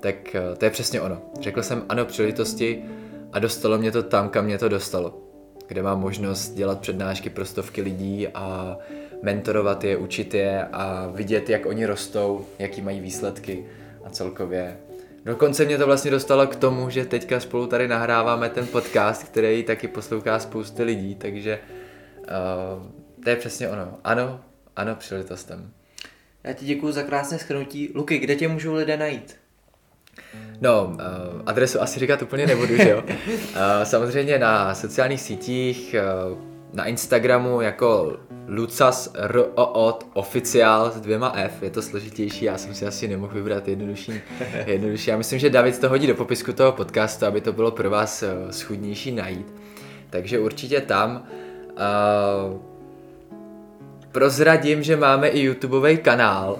B: Tak uh, to je přesně ono. Řekl jsem ano příležitosti a dostalo mě to tam, kam mě to dostalo. Kde mám možnost dělat přednášky pro stovky lidí a mentorovat je, učit je a vidět, jak oni rostou, jaký mají výsledky a celkově Dokonce mě to vlastně dostalo k tomu, že teďka spolu tady nahráváme ten podcast, který taky poslouchá spousty lidí, takže uh, to je přesně ono. Ano, ano, příležitostem.
A: Já ti děkuji za krásné schrnutí. Luky, kde tě můžou lidé najít?
B: No, uh, adresu asi říkat úplně nebudu, že jo? Uh, (laughs) samozřejmě na sociálních sítích, uh, na Instagramu jako Lucas ROOT oficiál s dvěma F, je to složitější, já jsem si asi nemohl vybrat jednodušší. (laughs) jednodušší. Já myslím, že David to hodí do popisku toho podcastu, aby to bylo pro vás eh, schudnější najít. Takže určitě tam. Uh, prozradím, že máme i YouTubeový kanál,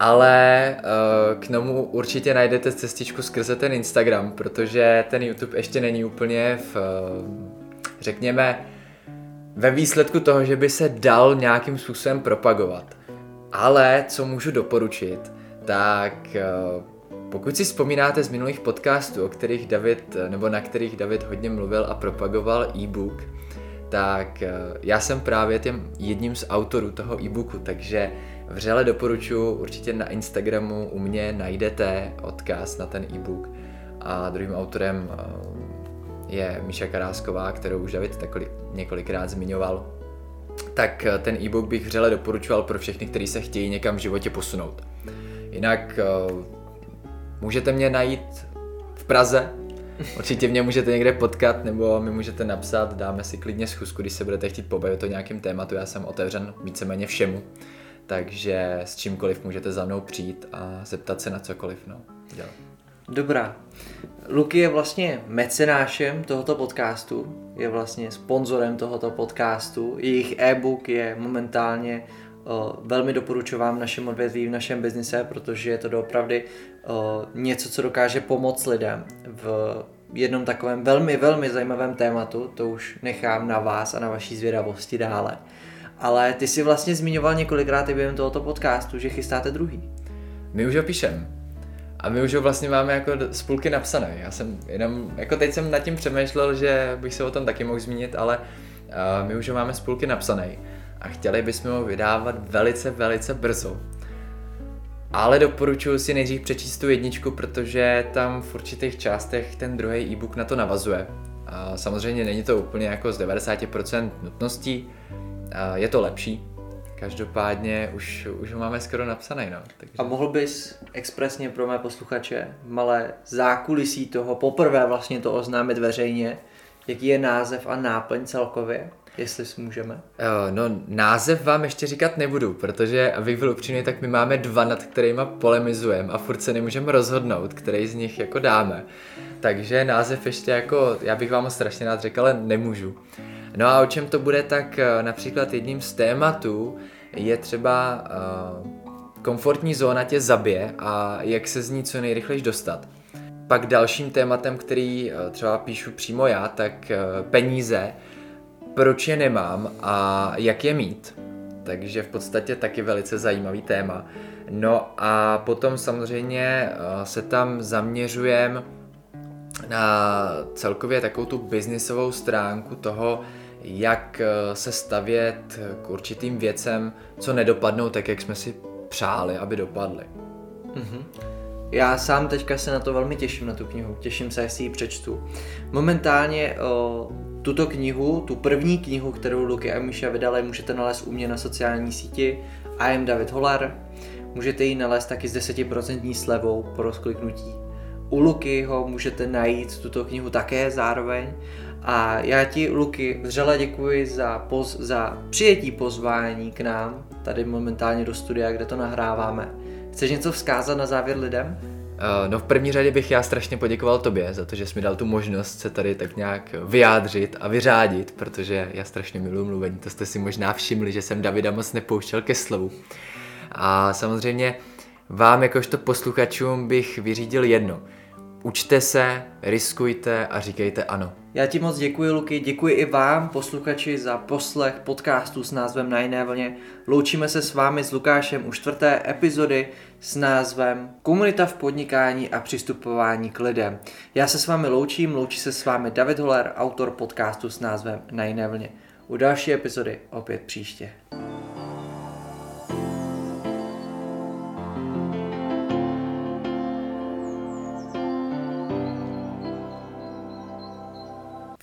B: ale uh, k tomu určitě najdete cestičku skrze ten Instagram, protože ten YouTube ještě není úplně v, uh, řekněme, ve výsledku toho, že by se dal nějakým způsobem propagovat. Ale co můžu doporučit, tak pokud si vzpomínáte z minulých podcastů, o kterých David, nebo na kterých David hodně mluvil a propagoval e-book, tak já jsem právě tím jedním z autorů toho e-booku, takže Vřele doporučuji, určitě na Instagramu u mě najdete odkaz na ten e-book a druhým autorem eh, je Míša Karásková, kterou už David takový několikrát zmiňoval. Tak eh, ten e-book bych vřele doporučoval pro všechny, kteří se chtějí někam v životě posunout. Jinak eh, můžete mě najít v Praze, Určitě mě můžete někde potkat, nebo mi můžete napsat, dáme si klidně schůzku, když se budete chtít pobavit o nějakém tématu, já jsem otevřen víceméně všemu takže s čímkoliv můžete za mnou přijít a zeptat se na cokoliv. No. Dělám.
A: Dobrá. Luky je vlastně mecenášem tohoto podcastu, je vlastně sponzorem tohoto podcastu. Jejich e-book je momentálně velmi doporučovám našem odvětví, v našem biznise, protože je to doopravdy něco, co dokáže pomoct lidem v jednom takovém velmi, velmi zajímavém tématu. To už nechám na vás a na vaší zvědavosti dále. Ale ty si vlastně zmiňoval několikrát i během tohoto podcastu, že chystáte druhý.
B: My už ho píšem. A my už ho vlastně máme jako spolky napsané. Já jsem jenom, jako teď jsem nad tím přemýšlel, že bych se o tom taky mohl zmínit, ale uh, my už ho máme spolky napsané. A chtěli bychom ho vydávat velice, velice brzo. Ale doporučuji si nejdřív přečíst tu jedničku, protože tam v určitých částech ten druhý e-book na to navazuje. A samozřejmě není to úplně jako z 90% nutností, je to lepší. Každopádně už, už ho máme skoro napsaný. No.
A: Takže... A mohl bys expresně pro mé posluchače malé zákulisí toho poprvé vlastně to oznámit veřejně, jaký je název a náplň celkově? Jestli si můžeme?
B: No, název vám ještě říkat nebudu, protože, abych byl upřímný, tak my máme dva, nad kterými polemizujeme a furt se nemůžeme rozhodnout, který z nich jako dáme. Takže název ještě jako, já bych vám ho strašně rád řekl, ale nemůžu. No a o čem to bude, tak eh, například jedním z tématů je třeba uh, komfortní zóna tě zabije a jak se z ní co nejrychleji dostat. Pak dalším tématem, který třeba píšu přímo já, tak peníze, proč je nemám a jak je mít. Takže v podstatě taky velice zajímavý téma. No a potom samozřejmě uh, se tam zaměřujeme na celkově takovou tu biznisovou stránku toho, jak eh, se stavět k určitým věcem, co nedopadnou tak, jak jsme si přáli, aby dopadly. Mm-hmm.
A: Já sám teďka se na to velmi těším, na tu knihu. Těším se, jestli ji přečtu. Momentálně o, tuto knihu, tu první knihu, kterou Luky a Míša vydali, můžete nalézt u mě na sociální síti I am David Holler. Můžete ji nalézt taky s 10% slevou po rozkliknutí. U Luky ho můžete najít tuto knihu také zároveň a já ti, Luky, vřele děkuji za, poz, za přijetí pozvání k nám, tady momentálně do studia, kde to nahráváme. Chceš něco vzkázat na závěr lidem?
B: Uh, no v první řadě bych já strašně poděkoval tobě za to, že jsi mi dal tu možnost se tady tak nějak vyjádřit a vyřádit, protože já strašně miluji mluvení, to jste si možná všimli, že jsem Davida moc nepouštěl ke slovu. A samozřejmě vám jakožto posluchačům bych vyřídil jedno – Učte se, riskujte a říkejte ano.
A: Já ti moc děkuji, Luky, děkuji i vám, posluchači, za poslech podcastu s názvem Na jiné vlně. Loučíme se s vámi s Lukášem u čtvrté epizody s názvem Komunita v podnikání a přistupování k lidem. Já se s vámi loučím, loučí se s vámi David Holler, autor podcastu s názvem Na jiné vlně. U další epizody opět příště.